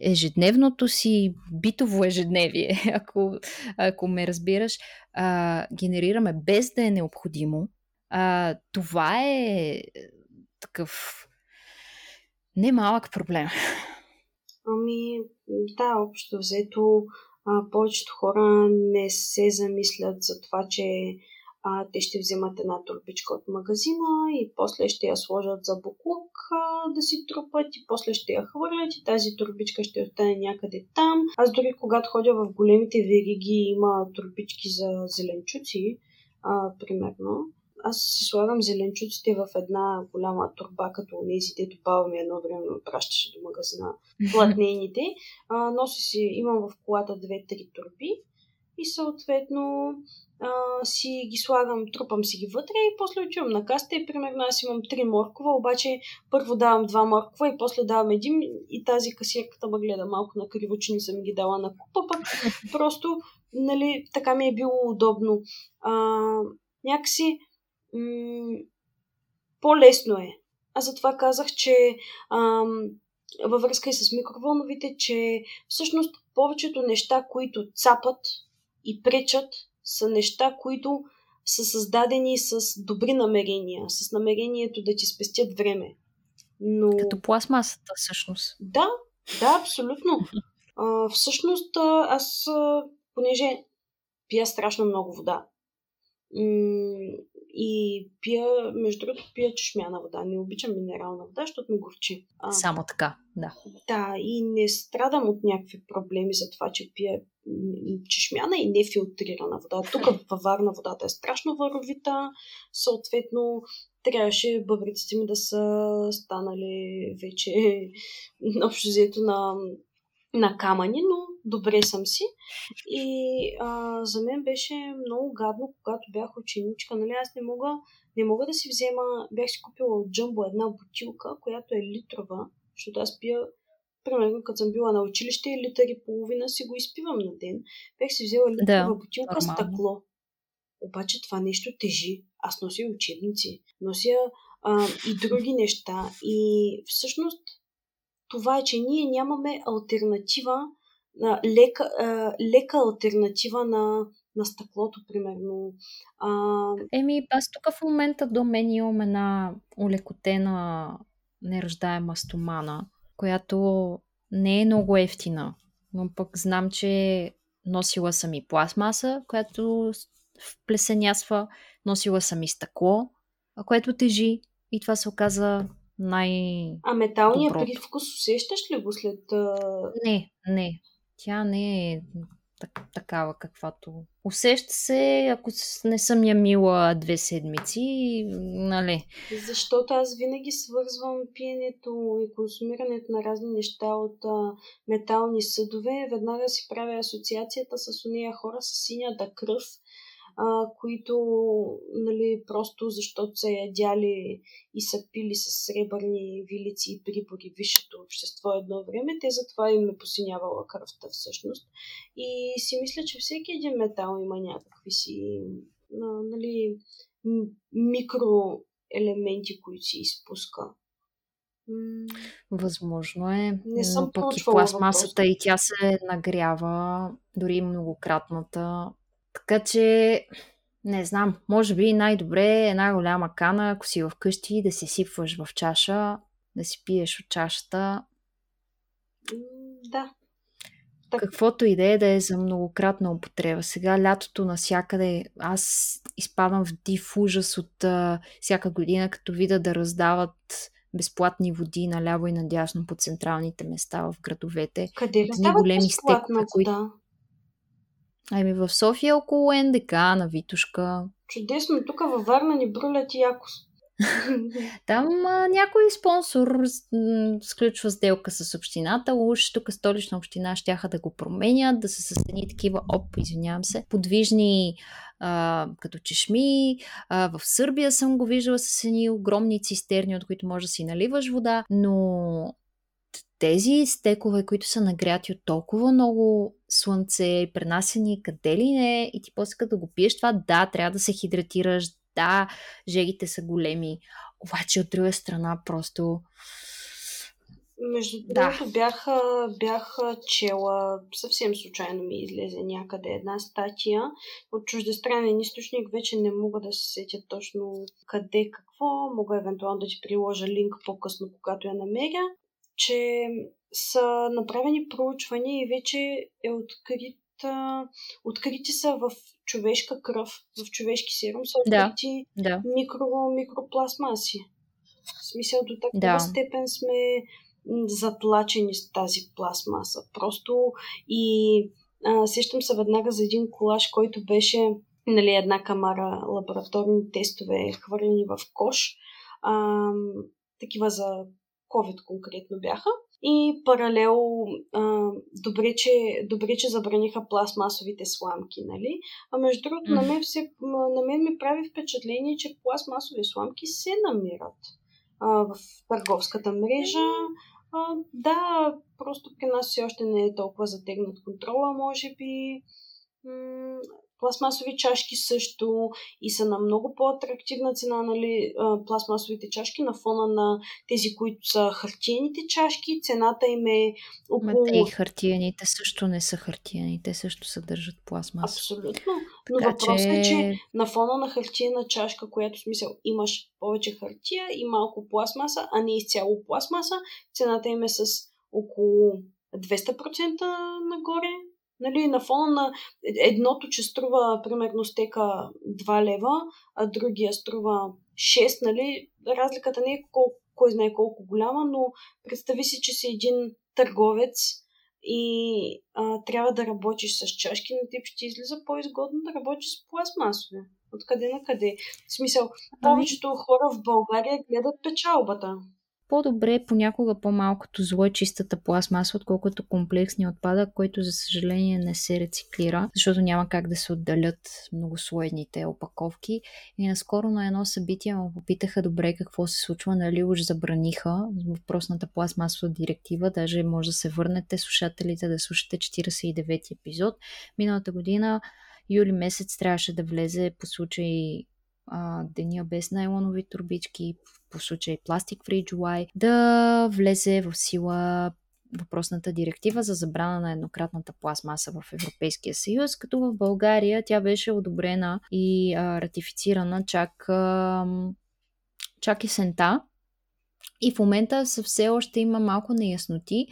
ежедневното си битово ежедневие, <laughs> ако, ако ме разбираш, а, генерираме без да е необходимо, а, това е такъв немалък проблем. Ами, да, общо взето а, повечето хора не се замислят за това, че а, те ще вземат една турбичка от магазина и после ще я сложат за буклук а, да си трупат и после ще я хвърлят и тази турбичка ще остане някъде там. Аз дори когато ходя в големите вериги има турбички за зеленчуци, а, примерно аз си слагам зеленчуците в една голяма турба, като тези, дето баба ми едно време ме пращаше до магазина платнените. А, носи си, имам в колата две-три турби и съответно а, си ги слагам, трупам си ги вътре и после отивам на каста и примерно аз имам три моркова, обаче първо давам два моркова и после давам един и тази касирката ме гледа малко на криво, че не съм ги дала на купа, пък <laughs> просто нали, така ми е било удобно. А, някакси м- по-лесно е. Аз затова казах, че ам, във връзка и с микровълновите, че всъщност повечето неща, които цапат и пречат, са неща, които са създадени с добри намерения, с намерението да ти спестят време. Но... Като пластмасата, всъщност. Да, да, абсолютно. А, всъщност, аз, понеже пия страшно много вода, и пия, между другото, пия чешмяна вода. Не обичам минерална вода, защото ми горчи. А, Само така, да. Да, и не страдам от някакви проблеми за това, че пия чешмяна и нефилтрирана вода. <laughs> Тук във Варна водата е страшно варовита, съответно трябваше бъбриците ми да са станали вече <laughs> общо взето на, на камъни, но добре съм си. И а, за мен беше много гадно, когато бях ученичка. Нали, аз не мога, не мога да си взема, бях си купила от Джамбо една бутилка, която е литрова, защото аз пия примерно, като съм била на училище, литър и половина си го изпивам на ден. Бях си взела литрова да, бутилка нормално. стъкло. Обаче това нещо тежи. Аз нося учебници, нося а, и други неща. И всъщност това е, че ние нямаме альтернатива лека, лека альтернатива на, на стъклото, примерно. А... Еми, аз тук в момента до мен имам една улекотена нерождаема стомана, която не е много ефтина, но пък знам, че носила съм и пластмаса, която вплесенясва, носила съм и стъкло, което тежи и това се оказа най А металния привкус усещаш ли го след... Не, не тя не е так, такава каквато. Усеща се, ако не съм я мила две седмици, нали. Защото аз винаги свързвам пиенето и консумирането на разни неща от а, метални съдове. Веднага си правя асоциацията с уния хора с синята кръв, а, които нали, просто защото са ядяли и са пили с сребърни вилици и прибори висшето общество едно време, те затова им е посинявала кръвта всъщност. И си мисля, че всеки един метал има някакви си нали, микроелементи, които си изпуска. Възможно е. Не съм но пък и пластмасата и тя се нагрява, дори многократната. Така че, не знам, може би най-добре е една голяма кана, ако си вкъщи, да си сипваш в чаша, да си пиеш от чашата. Да. Так. Каквото и да е да е за многократна употреба. Сега лятото насякъде аз изпадам в див ужас от а, всяка година, като видя да раздават безплатни води наляво и надясно по централните места в градовете. Къде раздават големи стекове, които... Ами в София около НДК, на Витушка. Чудесно, тук във Варна ни брулят якост. <laughs> Там а, някой спонсор сключва сделка с общината. Уж тук столична община щяха да го променят, да се състани такива, оп, извинявам се, подвижни а, като чешми. А, в Сърбия съм го виждала с едни огромни цистерни, от които може да си наливаш вода, но тези стекове, които са нагряти от толкова много слънце, пренасени къде ли не, и ти после като го пиеш това, да, трябва да се хидратираш, да, жегите са големи, обаче от друга страна просто... Между другото да. бях, бях чела, съвсем случайно ми излезе някъде една статия. От чуждестранен източник, вече не мога да се сетя точно къде, какво, мога евентуално да ти приложа линк по-късно, когато я намеря, че са направени проучвания и вече е открит открити са в човешка кръв, в човешки серум, са открити да, да. Микро, микропластмаси. В смисъл до такава да. степен сме затлачени с тази пластмаса. Просто и а, сещам се веднага за един колаж, който беше нали, една камара лабораторни тестове, хвърлени в кош. А, такива за COVID конкретно бяха. И паралел, а, добре, че, добре, че забраниха пластмасовите сламки, нали? А между другото, на, мен все, на мен ми прави впечатление, че пластмасови сламки се намират а, в търговската мрежа. А, да, просто при нас все още не е толкова затегнат контрола, може би. М- Пластмасови чашки също и са на много по-атрактивна цена, нали, пластмасовите чашки на фона на тези, които са хартиените чашки. Цената им е около... Ма и хартиените също не са хартиени, те също съдържат пластмаса. Абсолютно. Но така, въпросът че... е, че на фона на хартиена чашка, която смисъл имаш повече хартия и малко пластмаса, а не изцяло пластмаса, цената им е с около 200% нагоре, Нали, на фона на едното, че струва примерно стека 2 лева, а другия струва 6, нали, разликата не е колко, кой знае колко голяма, но представи си, че си един търговец и а, трябва да работиш с чашки, но ти ще излиза по-изгодно да работиш с пластмасови. Откъде на къде? В смисъл, ами- повечето хора в България гледат печалбата по-добре понякога по-малкото зло е чистата пластмаса, отколкото комплексния отпадък, който за съжаление не се рециклира, защото няма как да се отделят многослойните опаковки. И наскоро на едно събитие му попитаха добре какво се случва, нали уж забраниха въпросната пластмасова директива, даже може да се върнете слушателите да слушате 49 епизод. Миналата година юли месец трябваше да влезе по случай а, деня без найлонови турбички, по случай Plastic Free July, да влезе в сила въпросната директива за забрана на еднократната пластмаса в Европейския съюз, като в България тя беше одобрена и а, ратифицирана чак, а, чак сента. И в момента все още има малко неясноти,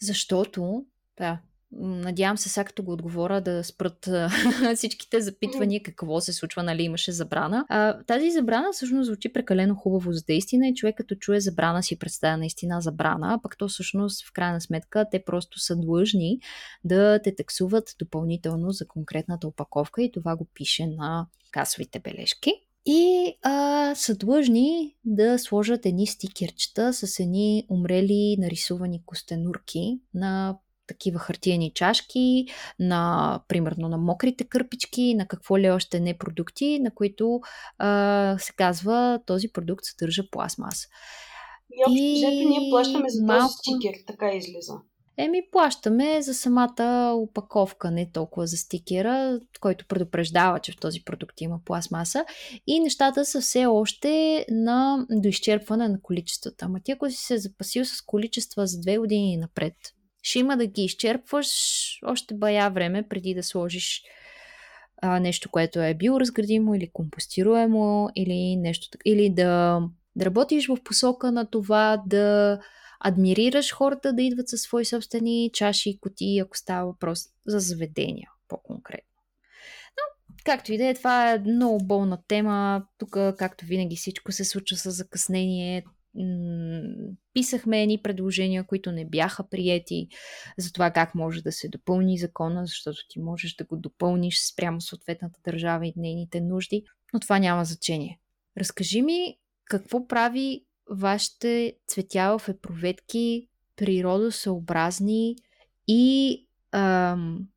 защото да, Надявам се, сега като го отговоря, да спрат <laughs> всичките запитвания какво се случва, нали имаше забрана. А, тази забрана всъщност звучи прекалено хубаво за да и човек като чуе забрана си представя наистина забрана, а пък то всъщност в крайна сметка те просто са длъжни да те таксуват допълнително за конкретната опаковка и това го пише на касовите бележки. И а, са длъжни да сложат едни стикерчета с едни умрели нарисувани костенурки на такива хартиени чашки, на, примерно, на мокрите кърпички, на какво ли още не продукти, на които а, се казва този продукт съдържа пластмаса. И общо взето ние плащаме за малко... този стикер, така излиза. Еми, плащаме за самата опаковка, не толкова за стикера, който предупреждава, че в този продукт има пластмаса. И нещата са все още на доизчерпване на количествата. Ама ти ако си се запасил с количества за две години напред, ще има да ги изчерпваш още бая време преди да сложиш а, нещо, което е биоразградимо или компостируемо или нещо или да, да работиш в посока на това да адмирираш хората да идват със свои собствени чаши и кутии, ако става въпрос за заведения по-конкретно. Но, както и да е, това е много болна тема. Тук, както винаги, всичко се случва с закъснение. Писахме едни предложения, които не бяха приети за това как може да се допълни закона, защото ти можеш да го допълниш спрямо съответната държава и нейните нужди, но това няма значение. Разкажи ми какво прави вашите цветя в епроветки природосъобразни и ам,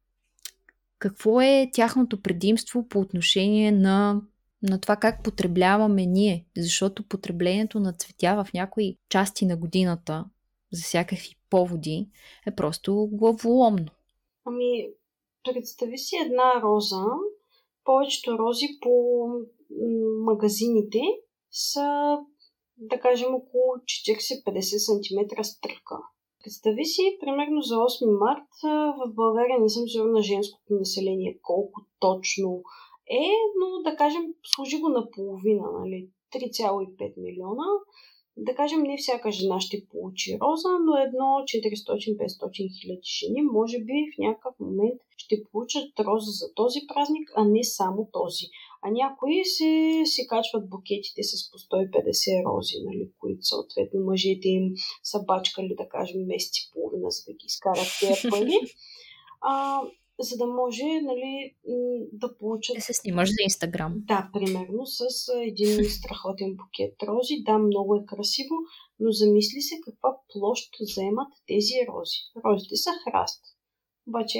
какво е тяхното предимство по отношение на, на това как потребляваме ние, защото потреблението на цветя в някои части на годината за всякакви поводи е просто главоломно. Ами, представи си една роза. Повечето рози по магазините са да кажем, около 40-50 см стръка. Представи си, примерно за 8 март в България не съм сигурна женското население колко точно е, но да кажем, служи го на половина, нали? 3,5 милиона. Да кажем, не всяка жена ще получи роза, но едно 400-500 хиляди жени, може би в някакъв момент ще получат роза за този празник, а не само този. А някои се, се качват букетите с по 150 рози, нали, които съответно мъжете им са бачкали, да кажем, месец и половина, за да ги изкарат тези пари. <laughs> А, за да може нали, да получат... Да се снимаш за Инстаграм. Да, примерно с един страхотен букет рози. Да, много е красиво, но замисли се каква площ вземат тези рози. Розите са храст. Обаче,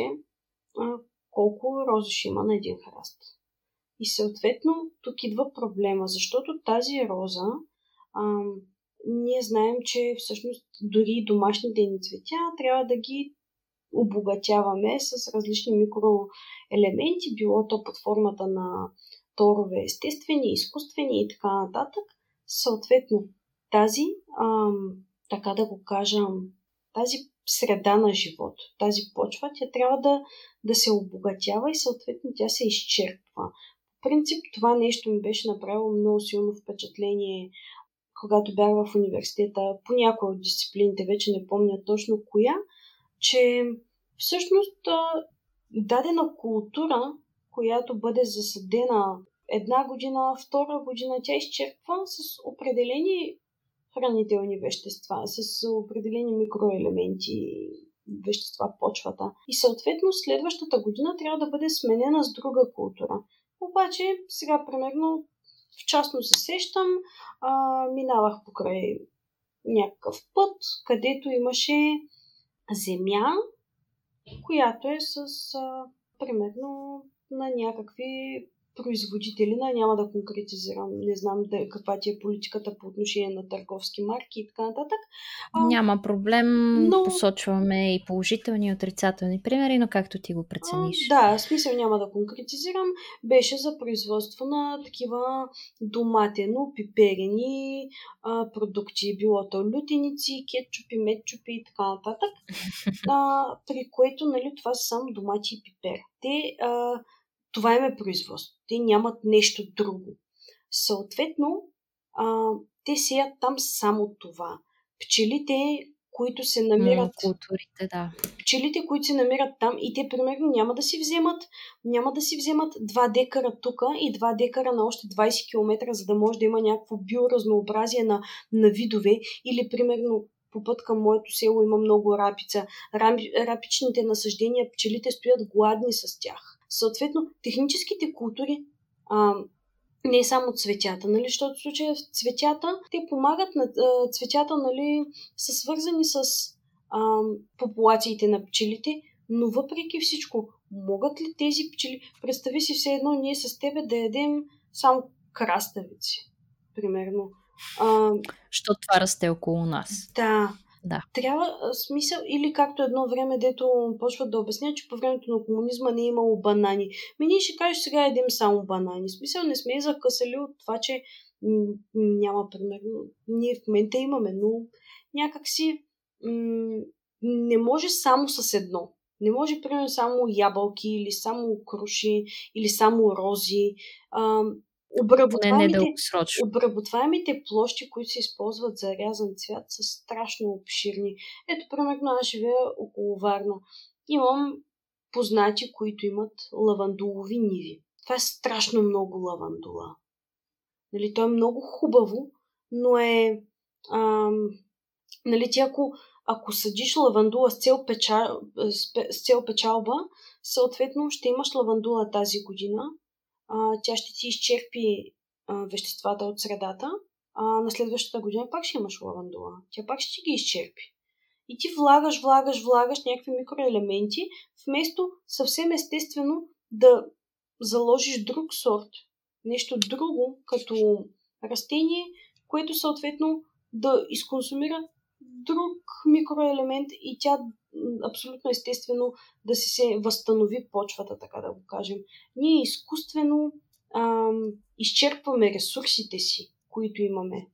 колко рози ще има на един храст? И съответно тук идва проблема, защото тази роза, а, ние знаем, че всъщност дори домашните ни цветя трябва да ги обогатяваме с различни микроелементи, било то под формата на торове естествени, изкуствени и така нататък. Съответно, тази, а, така да го кажа, тази среда на живот, тази почва, тя трябва да, да се обогатява и съответно тя се изчерпва принцип това нещо ми беше направило много силно впечатление, когато бях в университета, по някои от дисциплините, вече не помня точно коя, че всъщност дадена култура, която бъде засадена една година, втора година, тя изчерпва с определени хранителни вещества, с определени микроелементи, вещества почвата. И съответно следващата година трябва да бъде сменена с друга култура. Обаче, сега, примерно, в частно се сещам, а, минавах покрай някакъв път, където имаше земя, която е с, а, примерно, на някакви производители, на няма да конкретизирам, не знам да, каква ти е политиката по отношение на търговски марки и така нататък. А, Няма проблем, но... посочваме и положителни и отрицателни примери, но както ти го прецениш. А, да, смисъл няма да конкретизирам. Беше за производство на такива доматено, пиперени а, продукти, било то лютеници, кетчупи, метчупи и така нататък, <laughs> а, при което нали, това са само домати и пипер. Те а, това им е производство. Те нямат нещо друго. Съответно, а, те сеят там само това. Пчелите, които се намират. Културите, да. Пчелите, които се намират там и те, примерно, няма да си вземат, няма да си вземат 2 декара тук и 2 декара на още 20 км, за да може да има някакво биоразнообразие на, на видове. Или, примерно, по път към моето село има много рапица. Рапичните насъждения, пчелите стоят гладни с тях. Съответно, техническите култури а, не само цветята, нали? защото в случая цветята, те помагат на а, цветята, нали, са свързани с а, популациите на пчелите, но въпреки всичко, могат ли тези пчели, представи си все едно ние с тебе да ядем само краставици, примерно. А, Що това расте около нас. Да. Да. Трябва смисъл, или както едно време, дето почват да обяснят, че по времето на комунизма не е имало банани. Ми ние ще кажеш сега едем само банани. Смисъл не сме закъсали от това, че няма примерно. Ние в момента имаме, но някакси м- не може само с едно. Не може, примерно, само ябълки или само круши или само рози. А, обработваемите, обработваемите площи, които се използват за рязан цвят, са страшно обширни. Ето, примерно, аз живея около Варна. Имам познати, които имат лавандулови ниви. Това е страшно много лавандула. Нали, то е много хубаво, но е... Ам, нали, ти ако, ако съдиш лавандула с цел, печа, с цел печалба, съответно ще имаш лавандула тази година. А, тя ще ти изчерпи а, веществата от средата, а на следващата година пак ще имаш лавандула. Тя пак ще ги изчерпи. И ти влагаш, влагаш, влагаш някакви микроелементи, вместо съвсем естествено да заложиш друг сорт, нещо друго, като растение, което съответно да изконсумира друг микроелемент и тя абсолютно естествено да си се възстанови почвата, така да го кажем. Ние изкуствено ам, изчерпваме ресурсите си, които имаме.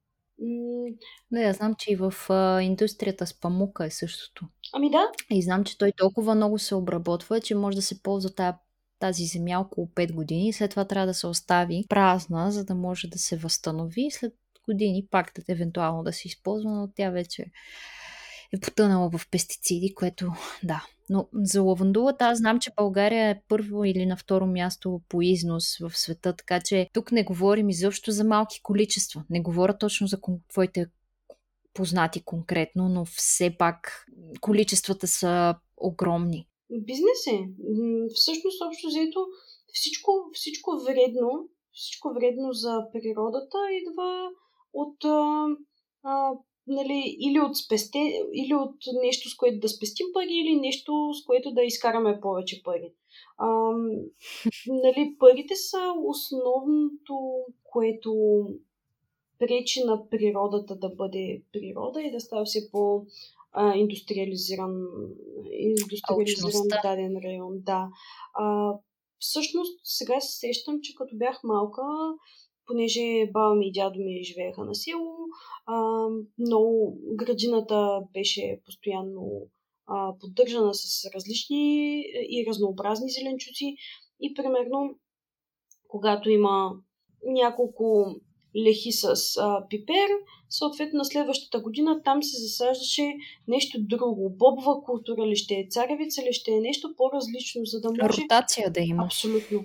Не, аз знам, че и в а, индустрията с памука е същото. Ами да. И знам, че той толкова много се обработва, че може да се ползва тая, тази земя около 5 години. След това трябва да се остави празна, за да може да се възстанови. След години пак да евентуално да се използва, но тя вече е потънала в пестициди, което да. Но за лавандулата аз знам, че България е първо или на второ място по износ в света, така че тук не говорим изобщо за малки количества. Не говоря точно за твоите познати конкретно, но все пак количествата са огромни. Бизнес е. Всъщност, общо взето, всичко, всичко вредно, всичко вредно за природата идва от а, а, нали, или от спесте, или от нещо, с което да спестим пари, или нещо, с което да изкараме повече пари. А, нали, парите са основното, което пречи на природата да бъде природа и да става все по индустриализиран, индустриализиран даден район. Да. А, всъщност, сега се сещам, че като бях малка, понеже баба ми и дядо ми живееха на село, а, много градината беше постоянно а, поддържана с различни и разнообразни зеленчуци и примерно когато има няколко лехи с а, пипер, съответно на следващата година там се засаждаше нещо друго. Бобова култура ли ще е, царевица ли ще е, нещо по-различно, за да може... Ротация да има. Абсолютно.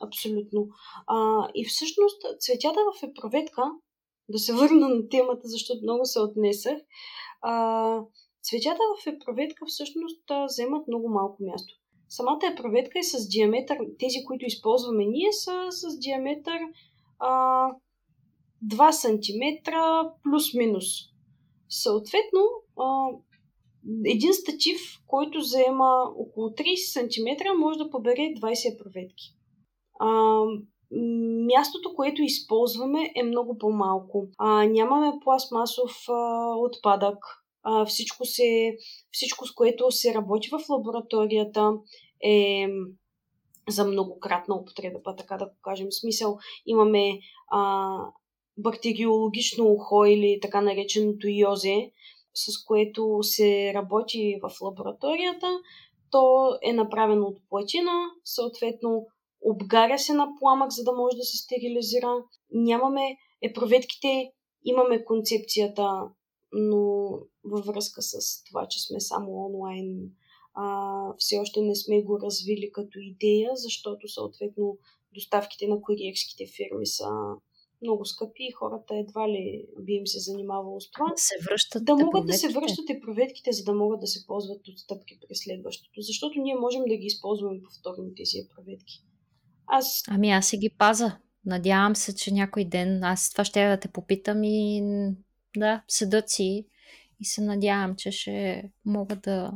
Абсолютно. А, и всъщност цветята в епроветка, да се върна на темата, защото много се отнесах, а, цветята в епроветка всъщност вземат много малко място. Самата епроветка е с диаметър, тези, които използваме ние, са с диаметър а, 2 см плюс-минус. Съответно, а, един статив, който заема около 30 см, може да побере 20 епроветки а, мястото, което използваме е много по-малко. А, нямаме пластмасов а, отпадък. А, всичко, се, всичко, с което се работи в лабораторията е за многократна употреба, така да го кажем. Смисъл, имаме а, бактериологично ухо или така нареченото йозе, с което се работи в лабораторията. То е направено от платина, съответно обгаря се на пламък, за да може да се стерилизира. Нямаме епроветките, имаме концепцията, но във връзка с това, че сме само онлайн, а, все още не сме го развили като идея, защото съответно доставките на куриерските фирми са много скъпи и хората едва ли би им се занимавало с това. Да се връщат Да могат да се връщат и проветките, за да могат да се ползват от стъпки през следващото. Защото ние можем да ги използваме повторно тези проветки. Аз... Ами аз си ги паза. Надявам се, че някой ден аз това ще да те попитам и да, седат си и се надявам, че ще мога да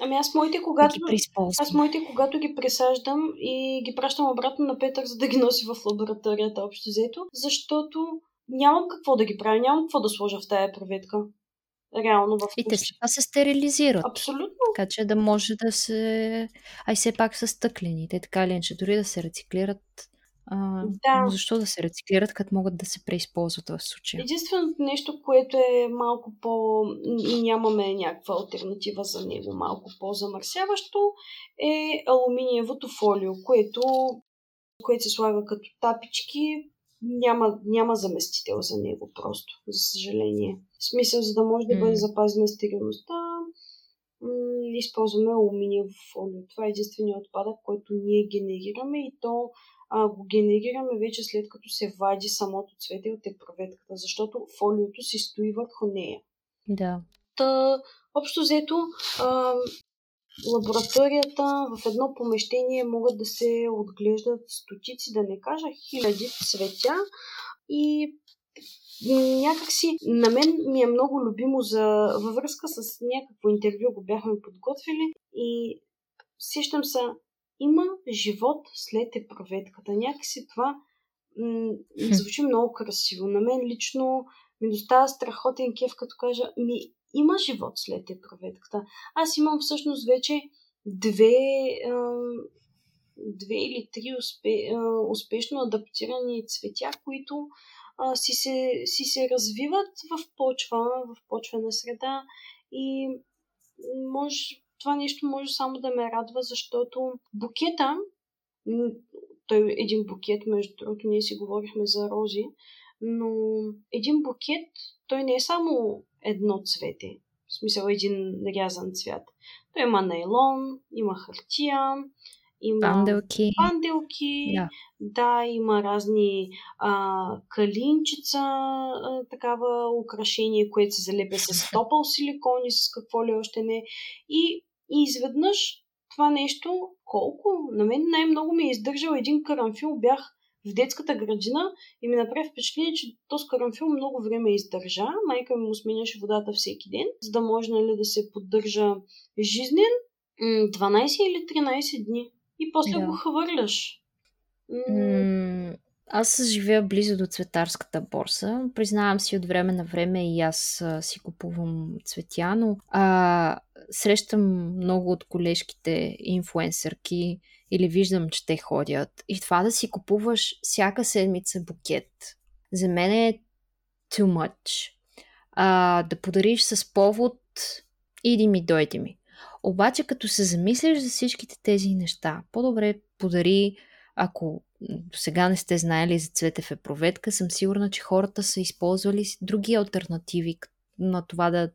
Ами аз моите, когато, да аз моите, когато ги пресаждам и ги пращам обратно на Петър, за да ги носи в лабораторията общо взето, защото нямам какво да ги правя, нямам какво да сложа в тая проветка. Реално в И те това се стерилизират. Абсолютно. Така че да може да се... Ай все пак са стъклени. Те така ли, че дори да се рециклират, а, да. Но защо да се рециклират, като могат да се преизползват в случая? Единственото нещо, което е малко по... и нямаме някаква альтернатива за него, малко по-замърсяващо, е алуминиевото фолио, което, което се слага като тапички. Няма, няма заместител за него просто, за съжаление. В смисъл, за да може да бъде запазена стерилността, използваме алуминиево фолио. Това е единственият отпадък, който ние генерираме и то а, го генерираме вече след като се вади самото цвете от епроветката, защото фолиото си стои върху нея. Да. Та, общо взето, а, лабораторията в едно помещение могат да се отглеждат стотици, да не кажа хиляди цветя и някакси на мен ми е много любимо за, във връзка с някакво интервю го бяхме подготвили и сещам се има живот след епроветката. Някакси това м- звучи много красиво. На мен лично ми достава страхотен кеф, като кажа, ми има живот след епроветката. Аз имам всъщност вече две, две или три успе, успешно адаптирани цветя, които си, се, си се развиват в почва, в почвена среда и може, това нещо може само да ме радва, защото букета, той е един букет, между другото, ние си говорихме за рози, но един букет, той не е само едно цвете, в смисъл един рязан цвят. Той има найлон, има хартия, има панделки, панделки да. да, има разни а, калинчица, а, такава украшение, което се залепя с <laughs> топъл силикон и с какво ли още не. И, и изведнъж това нещо, колко? На мен най-много ми е издържал един карамфил. Бях в детската градина и ми направи впечатление, че този карамфил много време издържа. Майка ми му сменяше водата всеки ден, за да може нали, да се поддържа жизнен. 12 или 13 дни и после да. го хвърляш. М- аз живея близо до цветарската борса. Признавам си от време на време и аз а, си купувам цветя, но а, срещам много от колежките инфуенсърки или виждам, че те ходят. И това да си купуваш всяка седмица букет, за мен е too much. А, да подариш с повод иди ми, дойде ми. Обаче, като се замислиш за всичките тези неща, по-добре подари, ако сега не сте знаели за цвете в епроветка, съм сигурна, че хората са използвали други альтернативи на това да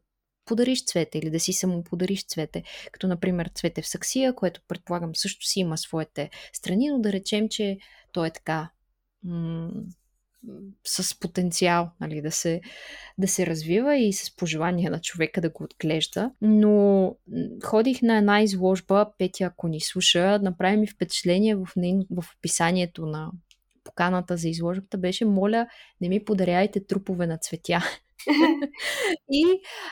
подариш цвете или да си само подариш цвете, като например цвете в саксия, което предполагам също си има своите страни, но да речем, че то е така м- с потенциал нали, да, се, да се развива и с пожелание на човека да го отглежда. Но ходих на една изложба, Петя, ако ни слуша, направи ми впечатление в, ней, в описанието на поканата за изложбата беше, моля, не ми подаряйте трупове на цветя. <laughs> и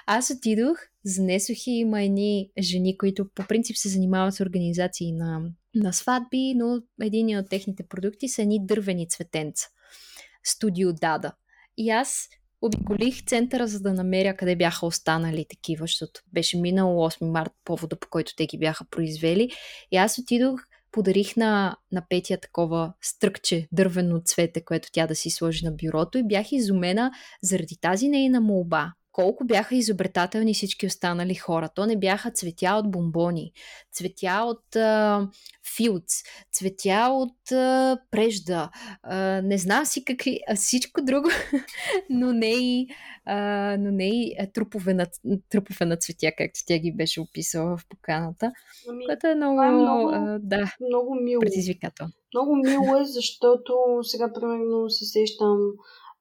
аз отидох, занесох и има едни жени, които по принцип се занимават с организации на, на сватби, но един от техните продукти са едни дървени цветенца. Студио Дада. И аз обиколих центъра, за да намеря къде бяха останали такива, защото беше минало 8 март повода, по който те ги бяха произвели. И аз отидох, подарих на, на Петя такова стръкче дървено цвете, което тя да си сложи на бюрото и бях изумена заради тази нейна молба колко бяха изобретателни всички останали хора. То не бяха цветя от бомбони, цветя от а, филц, цветя от а, прежда, а, не знам си какви, а всичко друго, <laughs> но не и, а, но не и трупове, на, трупове на цветя, както тя ги беше описала в поканата. Ами, което е много, е много, а, да, много мило. предизвикателно. Много мило е, защото сега примерно се сещам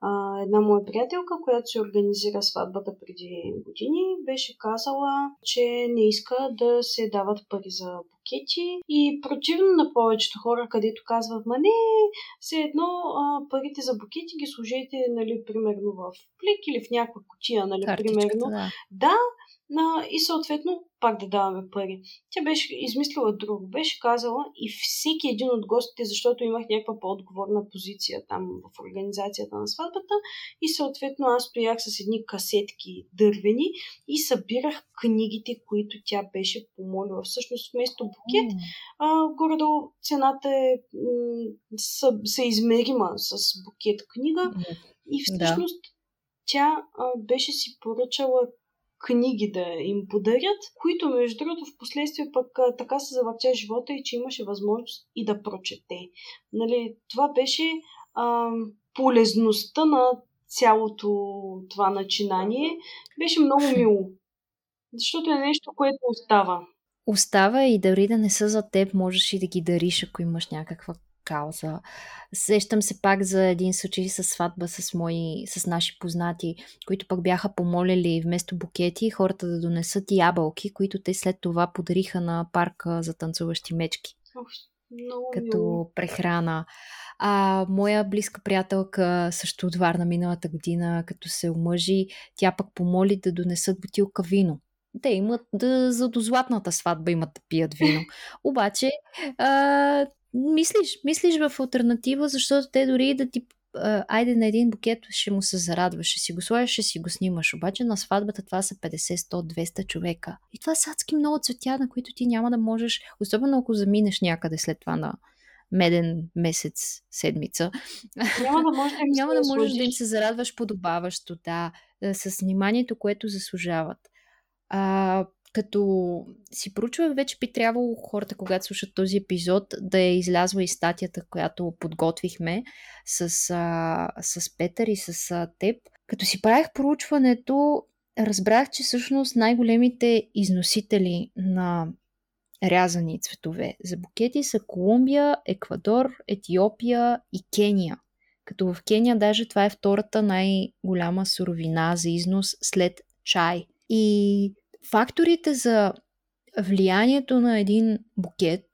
а, една моя приятелка, която си организира сватбата преди години, беше казала, че не иска да се дават пари за букети и противно на повечето хора, където казват, ма не, все едно а, парите за букети ги служите, нали, примерно в плик или в някаква кутия, нали, примерно. Да. да, а, и съответно пак да даваме пари. Тя беше измислила друго. Беше казала и всеки един от гостите, защото имах някаква по-отговорна позиция там в организацията на сватбата и съответно аз стоях с едни касетки дървени и събирах книгите, които тя беше помолила. Всъщност вместо букет, mm. а, горе-долу цената е м- съизмерима с букет книга mm. и всъщност да. тя а, беше си поръчала книги да им подарят, които, между другото, в последствие пък така се завъртя живота и че имаше възможност и да прочете. Нали, това беше а, полезността на цялото това начинание. Беше много мило. Защото е нещо, което остава. Остава и дори да не са за теб, можеш и да ги дариш, ако имаш някаква кауза. Сещам се пак за един случай с сватба с мои, с наши познати, които пък бяха помолили вместо букети хората да донесат ябълки, които те след това подариха на парка за танцуващи мечки. много като прехрана. А моя близка приятелка също от Варна миналата година, като се омъжи, тя пък помоли да донесат бутилка вино. Те имат да, за до златната сватба имат да пият вино. <laughs> Обаче а, мислиш, мислиш в альтернатива, защото те дори да ти айде на един букет ще му се зарадваш, ще си го сложиш, ще си го снимаш. Обаче на сватбата това са 50, 100, 200 човека. И това са адски много цветя, на които ти няма да можеш, особено ако заминеш някъде след това на меден месец, седмица. Няма да им, няма да, можеш да им <laughs> се зарадваш подобаващо, да, с вниманието, което заслужават. А, като си проучвах, вече би трябвало хората, когато слушат този епизод, да е излязла и статията, която подготвихме с, а, с Петър и с а, теб. Като си правих проучването, разбрах, че всъщност най-големите износители на рязани цветове за букети са Колумбия, Еквадор, Етиопия и Кения. Като в Кения даже това е втората най-голяма суровина за износ след чай. И Факторите за влиянието на един букет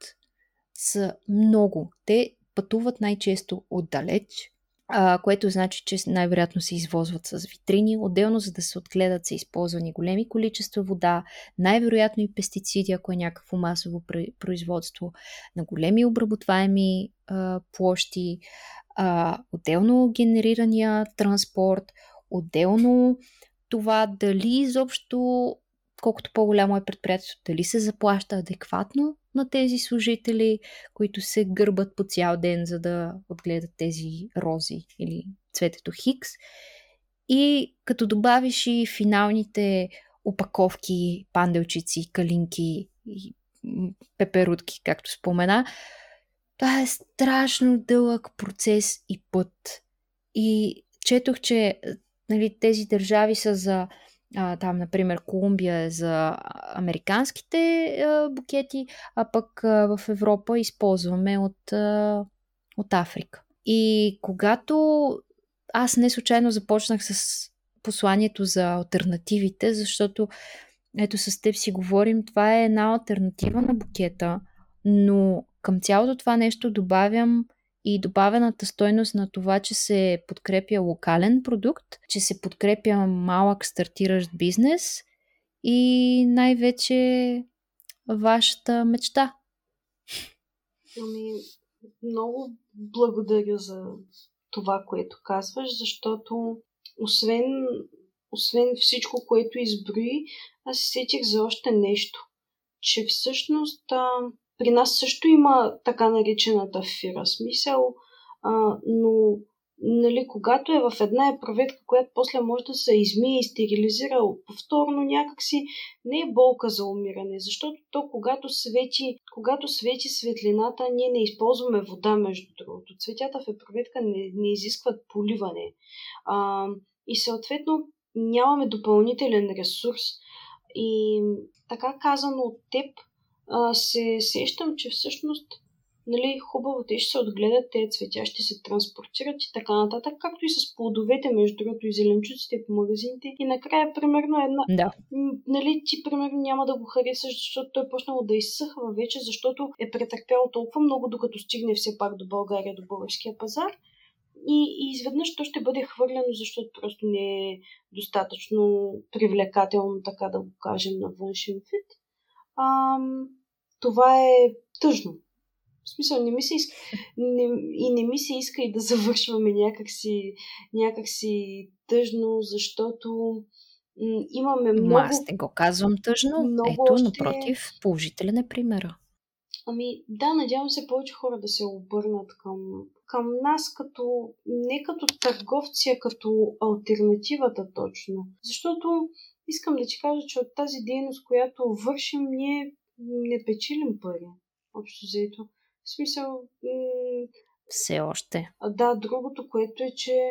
са много. Те пътуват най-често отдалеч, а, което значи, че най-вероятно се извозват с витрини. Отделно, за да се отгледат, са използвани големи количества вода, най-вероятно и пестициди, ако е някакво масово производство, на големи обработваеми а, площи, а, отделно генерирания транспорт, отделно това дали изобщо колкото по-голямо е предприятието, дали се заплаща адекватно на тези служители, които се гърбат по цял ден, за да отгледат тези рози или цветето Хикс. И като добавиш и финалните опаковки, панделчици, калинки и пеперутки, както спомена, това е страшно дълъг процес и път. И четох, че нали, тези държави са за а, там, например, Колумбия е за американските а, букети, а пък а, в Европа използваме от, а, от Африка. И когато аз не случайно започнах с посланието за альтернативите, защото ето с теб си говорим, това е една альтернатива на букета, но към цялото това нещо добавям и добавената стойност на това, че се подкрепя локален продукт, че се подкрепя малък стартиращ бизнес и най-вече вашата мечта. Ами, много благодаря за това, което казваш, защото освен, освен всичко, което изброи, аз се сетих за още нещо. Че всъщност а, при нас също има така наречената фира смисъл, а, но нали, когато е в една епроветка, която после може да се измие и стерилизира повторно, някакси не е болка за умиране, защото то когато свети, когато свети светлината, ние не използваме вода, между другото. Цветята в епроветка не, не изискват поливане. А, и съответно нямаме допълнителен ресурс. И така казано от теб, а, се сещам, че всъщност нали, хубаво, те ще се отгледат, те цветя ще се транспортират и така нататък, както и с плодовете, между другото, и зеленчуците по магазините. И накрая, примерно, една... Да. Нали, ти, примерно, няма да го харесаш, защото той е почнал да изсъхва вече, защото е претърпял толкова много, докато стигне все пак до България, до българския пазар. И, и изведнъж то ще бъде хвърлено, защото просто не е достатъчно привлекателно, така да го кажем, на външен вид. А, това е тъжно. В смисъл, не ми се иска, не, и не ми се иска и да <laughs> завършваме някакси, някакси тъжно, защото м- имаме много... аз не го казвам тъжно. Много Ето, още... напротив, положителен е примера. Ами да, надявам се повече хора да се обърнат към, към нас като не като търговци, а като альтернативата точно. Защото искам да ти кажа, че от тази дейност, която вършим, ние не печелим пари. Общо заето. В смисъл... М- Все още. Да, другото, което е, че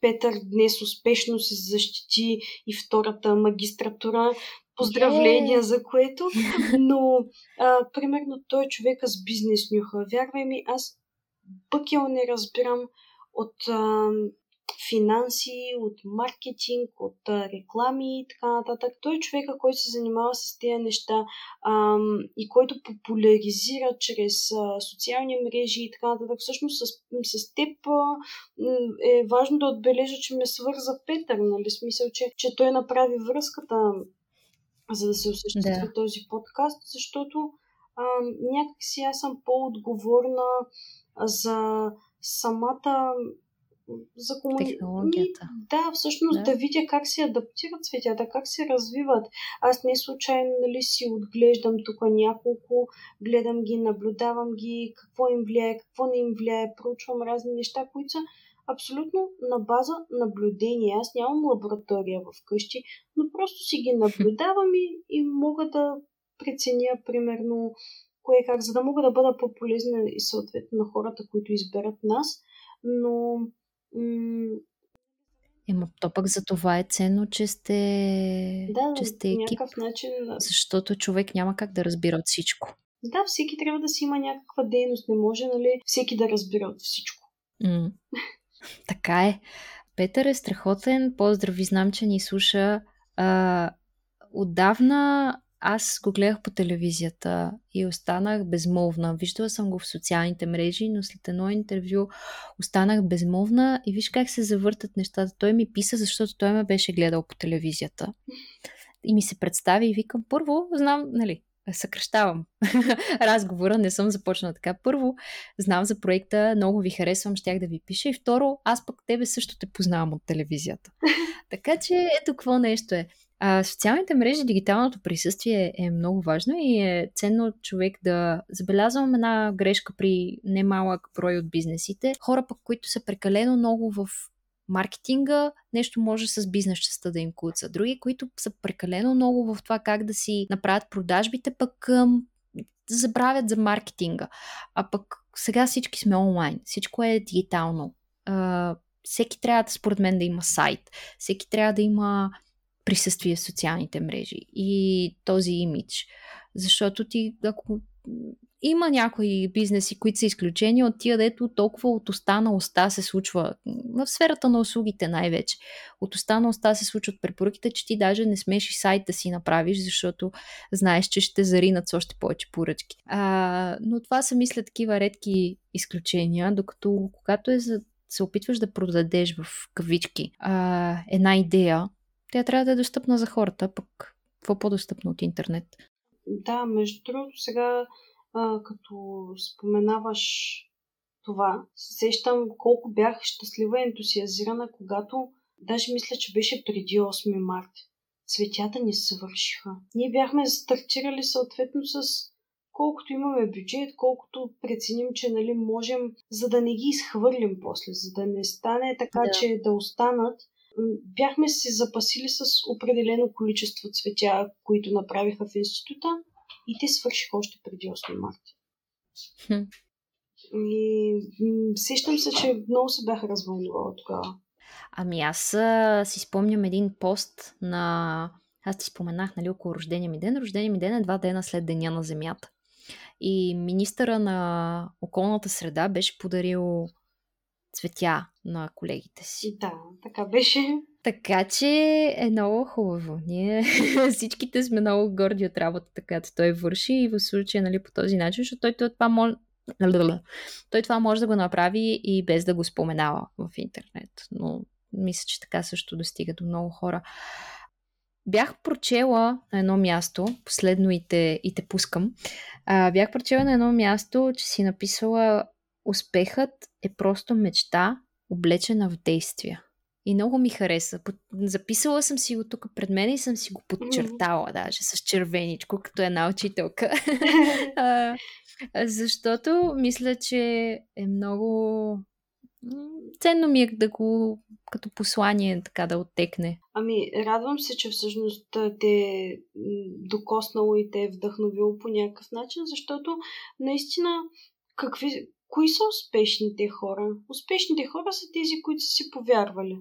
Петър днес успешно се защити и втората магистратура. Поздравления yeah. за което. <laughs> Но, а, примерно, той е човека с бизнес нюха. Вярвай ми, аз бъкел не разбирам от а, финанси, от маркетинг, от реклами и така нататък. Той е човека, който се занимава с тези неща ам, и който популяризира чрез а, социални мрежи и така нататък. Всъщност с, с теб а, е важно да отбележа, че ме свърза Петър, нали? Смисъл, че, че той направи връзката за да се осъществи да. този подкаст, защото а, някакси аз съм по-отговорна за самата за комуни... Технологията. Да, всъщност да. да видя как се адаптират цветята, как се развиват. Аз не случайно нали, си отглеждам тук няколко, гледам ги, наблюдавам ги, какво им влияе, какво не им влияе, проучвам разни неща, които са абсолютно на база наблюдение. Аз нямам лаборатория в къщи, но просто си ги наблюдавам и, и мога да преценя примерно кое как, за да мога да бъда по-полезна и съответно на хората, които изберат нас. Но Ема то пък за това е ценно, че сте, да, че сте екип. начин. Защото човек няма как да разбира от всичко. Да, всеки трябва да си има някаква дейност. Не може, нали, всеки да разбира от всичко. М- <laughs> така е. Петър е страхотен. Поздрави, знам, че ни слуша. А, отдавна аз го гледах по телевизията и останах безмолвна. Виждала съм го в социалните мрежи, но след едно интервю останах безмолвна и виж как се завъртат нещата. Той ми писа, защото той ме беше гледал по телевизията. И ми се представи и викам, първо, знам, нали, съкръщавам <laughs> разговора, не съм започнала така. Първо, знам за проекта, много ви харесвам, щях да ви пиша. И второ, аз пък тебе също те познавам от телевизията. <laughs> така че ето какво нещо е. А, социалните мрежи, дигиталното присъствие е много важно и е ценно човек да забелязвам една грешка при немалък брой от бизнесите. Хора пък, които са прекалено много в маркетинга, нещо може с бизнес частта да им куца. Други, които са прекалено много в това как да си направят продажбите, пък ъм, забравят за маркетинга. А пък сега всички сме онлайн, всичко е дигитално. А, всеки трябва, според мен, да има сайт. Всеки трябва да има присъствие в социалните мрежи и този имидж. Защото ти, ако има някои бизнеси, които са изключени от тия, дето толкова от уста на уста се случва, в сферата на услугите най-вече, от уста на уста се случват препоръките, че ти даже не смеш и сайт да си направиш, защото знаеш, че ще заринат с още повече поръчки. А, но това са, мисля, такива редки изключения, докато когато е за, се опитваш да продадеш в кавички а, една идея, тя трябва да е достъпна за хората, пък какво по-достъпно от интернет? Да, между другото, сега а, като споменаваш това, сещам колко бях щастлива и ентусиазирана, когато даже мисля, че беше преди 8 март. Цветята ни се свършиха. Ние бяхме стартирали съответно с колкото имаме бюджет, колкото преценим, че нали, можем, за да не ги изхвърлим после, за да не стане така, да. че да останат бяхме се запасили с определено количество цветя, които направиха в института и те свършиха още преди 8 марта. Хм. И сещам се, че много се бяха развълнувала тогава. Ами аз а, си спомням един пост на... Аз ти споменах, нали, около рождения ми ден. Рождения ми ден е два дена след Деня на Земята. и министъра на околната среда беше подарил цветя на колегите си. Да, така беше. Така че е много хубаво. Ние <laughs> всичките сме много горди от работата, която той върши и в случая нали, по този начин, защото той, той това може <clears throat> той това може да го направи и без да го споменава в интернет. Но мисля, че така също достига до много хора. Бях прочела на едно място, последно и те, и те пускам, а, бях прочела на едно място, че си написала успехът е просто мечта, облечена в действия. И много ми хареса. Записала съм си го тук пред мен и съм си го подчертала даже с червеничко, като една учителка. <laughs> а, защото мисля, че е много ценно ми е да го като послание така да оттекне. Ами, радвам се, че всъщност те е докоснало и те е вдъхновило по някакъв начин, защото наистина какви, кои са успешните хора? Успешните хора са тези, които са си повярвали.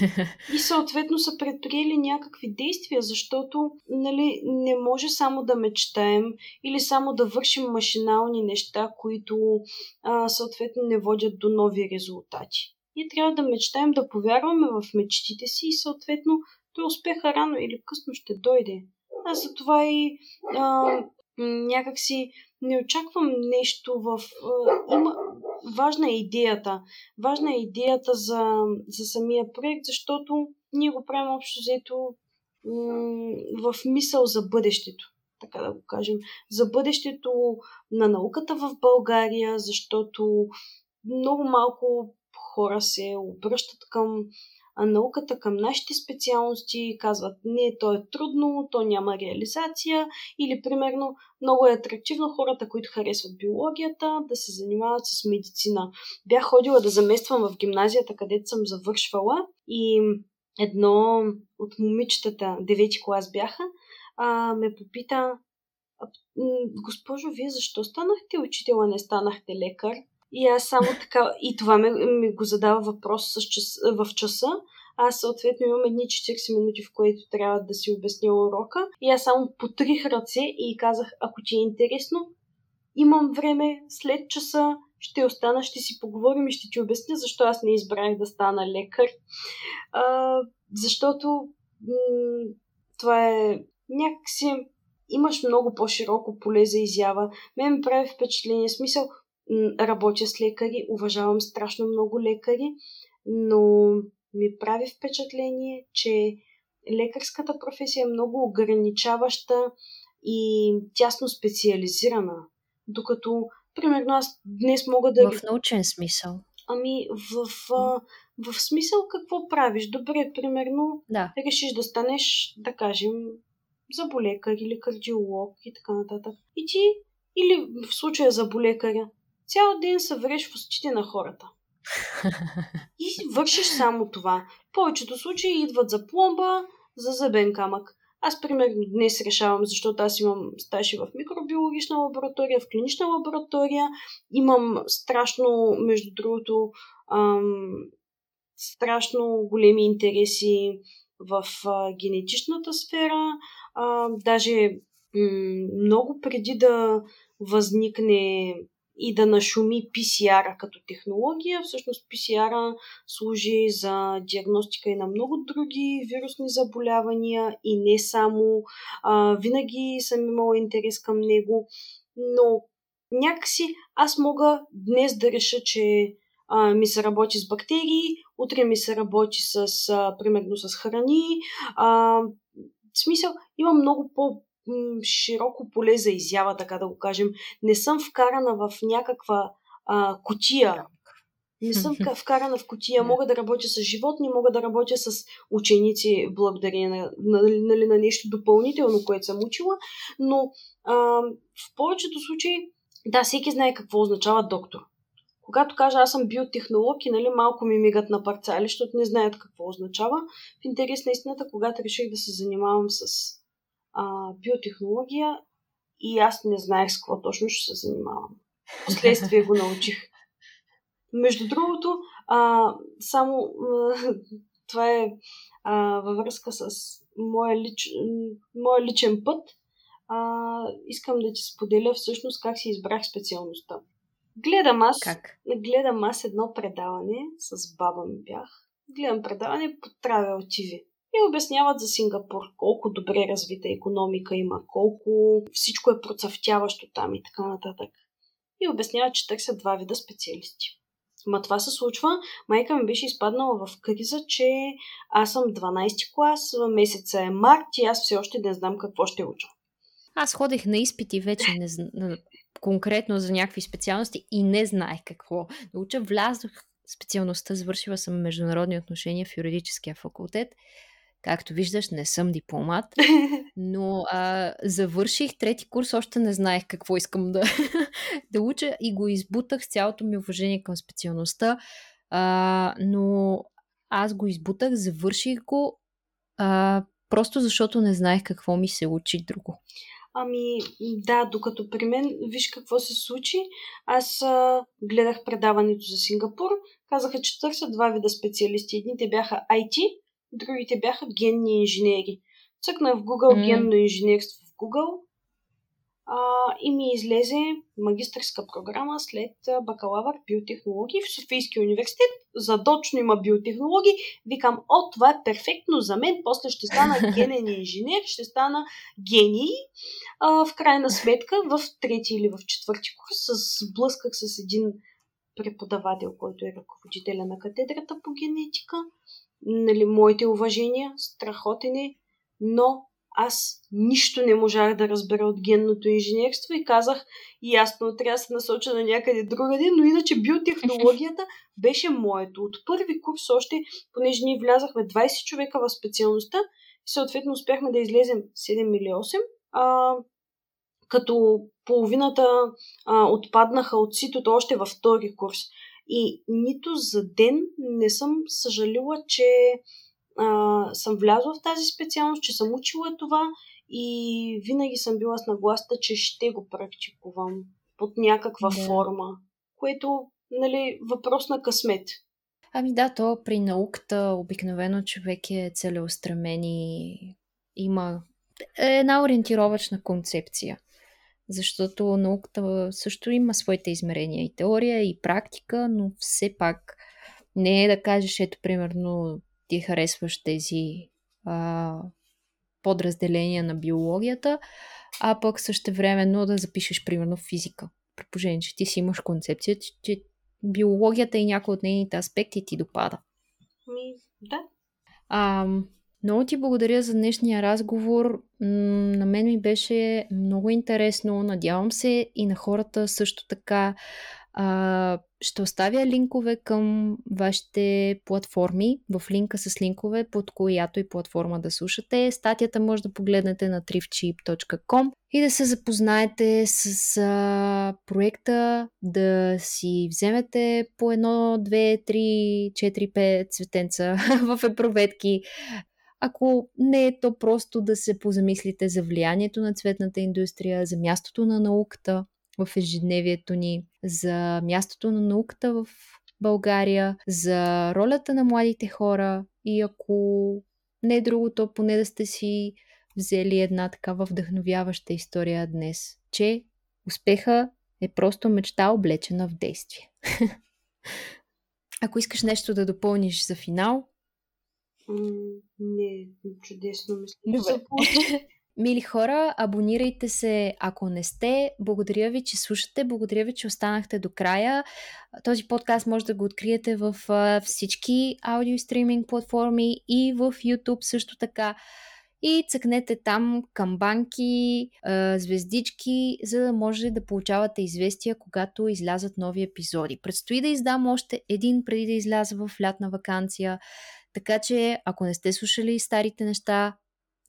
<laughs> И съответно са предприели някакви действия, защото нали, не може само да мечтаем или само да вършим машинални неща, които а, съответно не водят до нови резултати. И трябва да мечтаем, да повярваме в мечтите си и съответно той успеха рано или късно ще дойде. Аз за това и а, някакси не очаквам нещо в... Има, важна е идеята. Важна е идеята за, за самия проект, защото ние го правим общо взето в мисъл за бъдещето. Така да го кажем. За бъдещето на науката в България, защото много малко хора се обръщат към науката към нашите специалности, казват не, то е трудно, то няма реализация или примерно много е атрактивно хората, които харесват биологията, да се занимават с медицина. Бях ходила да замествам в гимназията, където съм завършвала и едно от момичетата, девети клас бяха, а, ме попита Госпожо, вие защо станахте учител, а не станахте лекар? И аз само така, и това ми, ми го задава въпрос с час, в часа. Аз съответно имам едни 40 минути, в които трябва да си обясня урока. И аз само потрих ръце и казах, ако ти е интересно, имам време след часа, ще остана, ще си поговорим и ще ти обясня защо аз не избрах да стана лекар. А, защото м- това е някакси имаш много по-широко поле за изява. Мен ми прави впечатление, смисъл, работя с лекари, уважавам страшно много лекари, но ми прави впечатление, че лекарската професия е много ограничаваща и тясно специализирана. Докато, примерно, аз днес мога да. В научен смисъл. Ами, в, в, в смисъл какво правиш? Добре, примерно, да. решиш да станеш, да кажем, заболекар или кардиолог и така нататък. И ти, или в случая заболекаря, цял ден се вреш в устите на хората. И вършиш само това. В повечето случаи идват за пломба, за зъбен камък. Аз, примерно, днес решавам, защото аз имам стажи в микробиологична лаборатория, в клинична лаборатория. Имам страшно, между другото, ам, страшно големи интереси в а, генетичната сфера. А, даже м- много преди да възникне и да нашуми PCR като технология. Всъщност PCR служи за диагностика и на много други вирусни заболявания и не само. А, винаги съм имала интерес към него, но някакси аз мога днес да реша, че а, ми се работи с бактерии, утре ми се работи с, а, примерно с храни. А, в смисъл, има много по широко поле за изява, така да го кажем. Не съм вкарана в някаква а, кутия. Не съм вкарана в кутия. Мога да работя с животни, мога да работя с ученици, благодарение на, на, на, на нещо допълнително, което съм учила, но а, в повечето случаи, да, всеки знае какво означава доктор. Когато кажа аз съм биотехнолог и нали, малко ми мигат на парцали, защото не знаят какво означава. В интерес на истината, когато реших да се занимавам с а, биотехнология и аз не знаех с какво точно ще се занимавам. Последствие го научих. Между другото, а, само а, това е а, във връзка с моя, лич, моя личен път. а, искам да ти споделя всъщност как си избрах специалността. Гледам аз, как? гледам аз едно предаване, с баба ми бях. Гледам предаване по Travel TV. И обясняват за Сингапур, колко добре развита економика има, колко всичко е процъфтяващо там и така нататък. И обясняват, че търсят два вида специалисти. Ма това се случва. Майка ми беше изпаднала в криза, че аз съм 12 клас, месеца е март и аз все още не знам какво ще уча. Аз ходех на изпити вече не, конкретно за някакви специалности и не знаех какво да уча. Влязох специалността, завършила съм международни отношения в юридическия факултет. Както виждаш, не съм дипломат, <laughs> но а, завърших трети курс, още не знаех какво искам да, <laughs> да уча и го избутах с цялото ми уважение към специалността, а, но аз го избутах, завърших го а, просто защото не знаех какво ми се учи друго. Ами, да, докато при мен, виж какво се случи. Аз а, гледах предаването за Сингапур. Казаха, че търсят два вида специалисти. Едните бяха IT, другите бяха генни инженери. Цъкнах в Google mm. генно инженерство в Google а, и ми излезе магистърска програма след бакалавър биотехнологии в Софийския университет. Задочно има биотехнологии. Викам, о, това е перфектно за мен. После ще стана <laughs> генен инженер, ще стана гений. А, в крайна сметка, в трети или в четвърти курс, с, блъсках с един преподавател, който е ръководителя на катедрата по генетика. Нали, моите уважения, страхотен е, но аз нищо не можах да разбера от генното инженерство и казах, ясно, трябва да се насоча на някъде другаде, но иначе биотехнологията <laughs> беше моето. От първи курс още, понеже ние влязахме 20 човека в специалността и съответно успяхме да излезем 7 или 8, а, като половината а, отпаднаха от ситото още във втори курс. И нито за ден не съм съжалила, че а, съм влязла в тази специалност, че съм учила това и винаги съм била с нагласта, че ще го практикувам под някаква да. форма, което, нали, въпрос на късмет. Ами да, то при науката обикновено човек е целеустремен и има една ориентировачна концепция. Защото науката също има своите измерения и теория, и практика, но все пак не е да кажеш, ето, примерно, ти харесваш тези а, подразделения на биологията, а пък също времено да запишеш примерно физика. Предположение, че ти си имаш концепция, че, че биологията и някои от нейните аспекти ти допада. Ми, да. А, много ти благодаря за днешния разговор. На мен ми беше много интересно. Надявам се и на хората също така. Ще оставя линкове към вашите платформи, в линка с линкове, под която и платформа да слушате. Статията може да погледнете на tripcheap.com и да се запознаете с проекта, да си вземете по едно, две, три, четири, пет цветенца <laughs> в епроветки, ако не е то просто да се позамислите за влиянието на цветната индустрия, за мястото на науката в ежедневието ни, за мястото на науката в България, за ролята на младите хора и ако не е другото, поне да сте си взели една такава вдъхновяваща история днес, че успеха е просто мечта облечена в действие. <laughs> Ако искаш нещо да допълниш за финал, не, чудесно мисля. Добре. <laughs> Мили хора, абонирайте се, ако не сте. Благодаря ви, че слушате. Благодаря ви, че останахте до края. Този подкаст може да го откриете в всички аудио стриминг платформи и в YouTube също така. И цъкнете там камбанки, звездички, за да може да получавате известия, когато излязат нови епизоди. Предстои да издам още един преди да изляза в лятна вакансия. Така че, ако не сте слушали старите неща,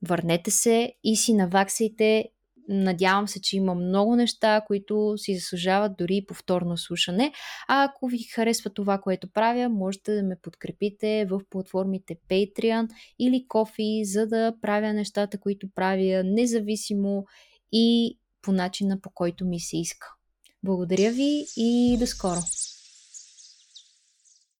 върнете се и си наваксайте. Надявам се, че има много неща, които си заслужават дори повторно слушане. А ако ви харесва това, което правя, можете да ме подкрепите в платформите Patreon или Kofi, за да правя нещата, които правя независимо и по начина по който ми се иска. Благодаря ви и до скоро!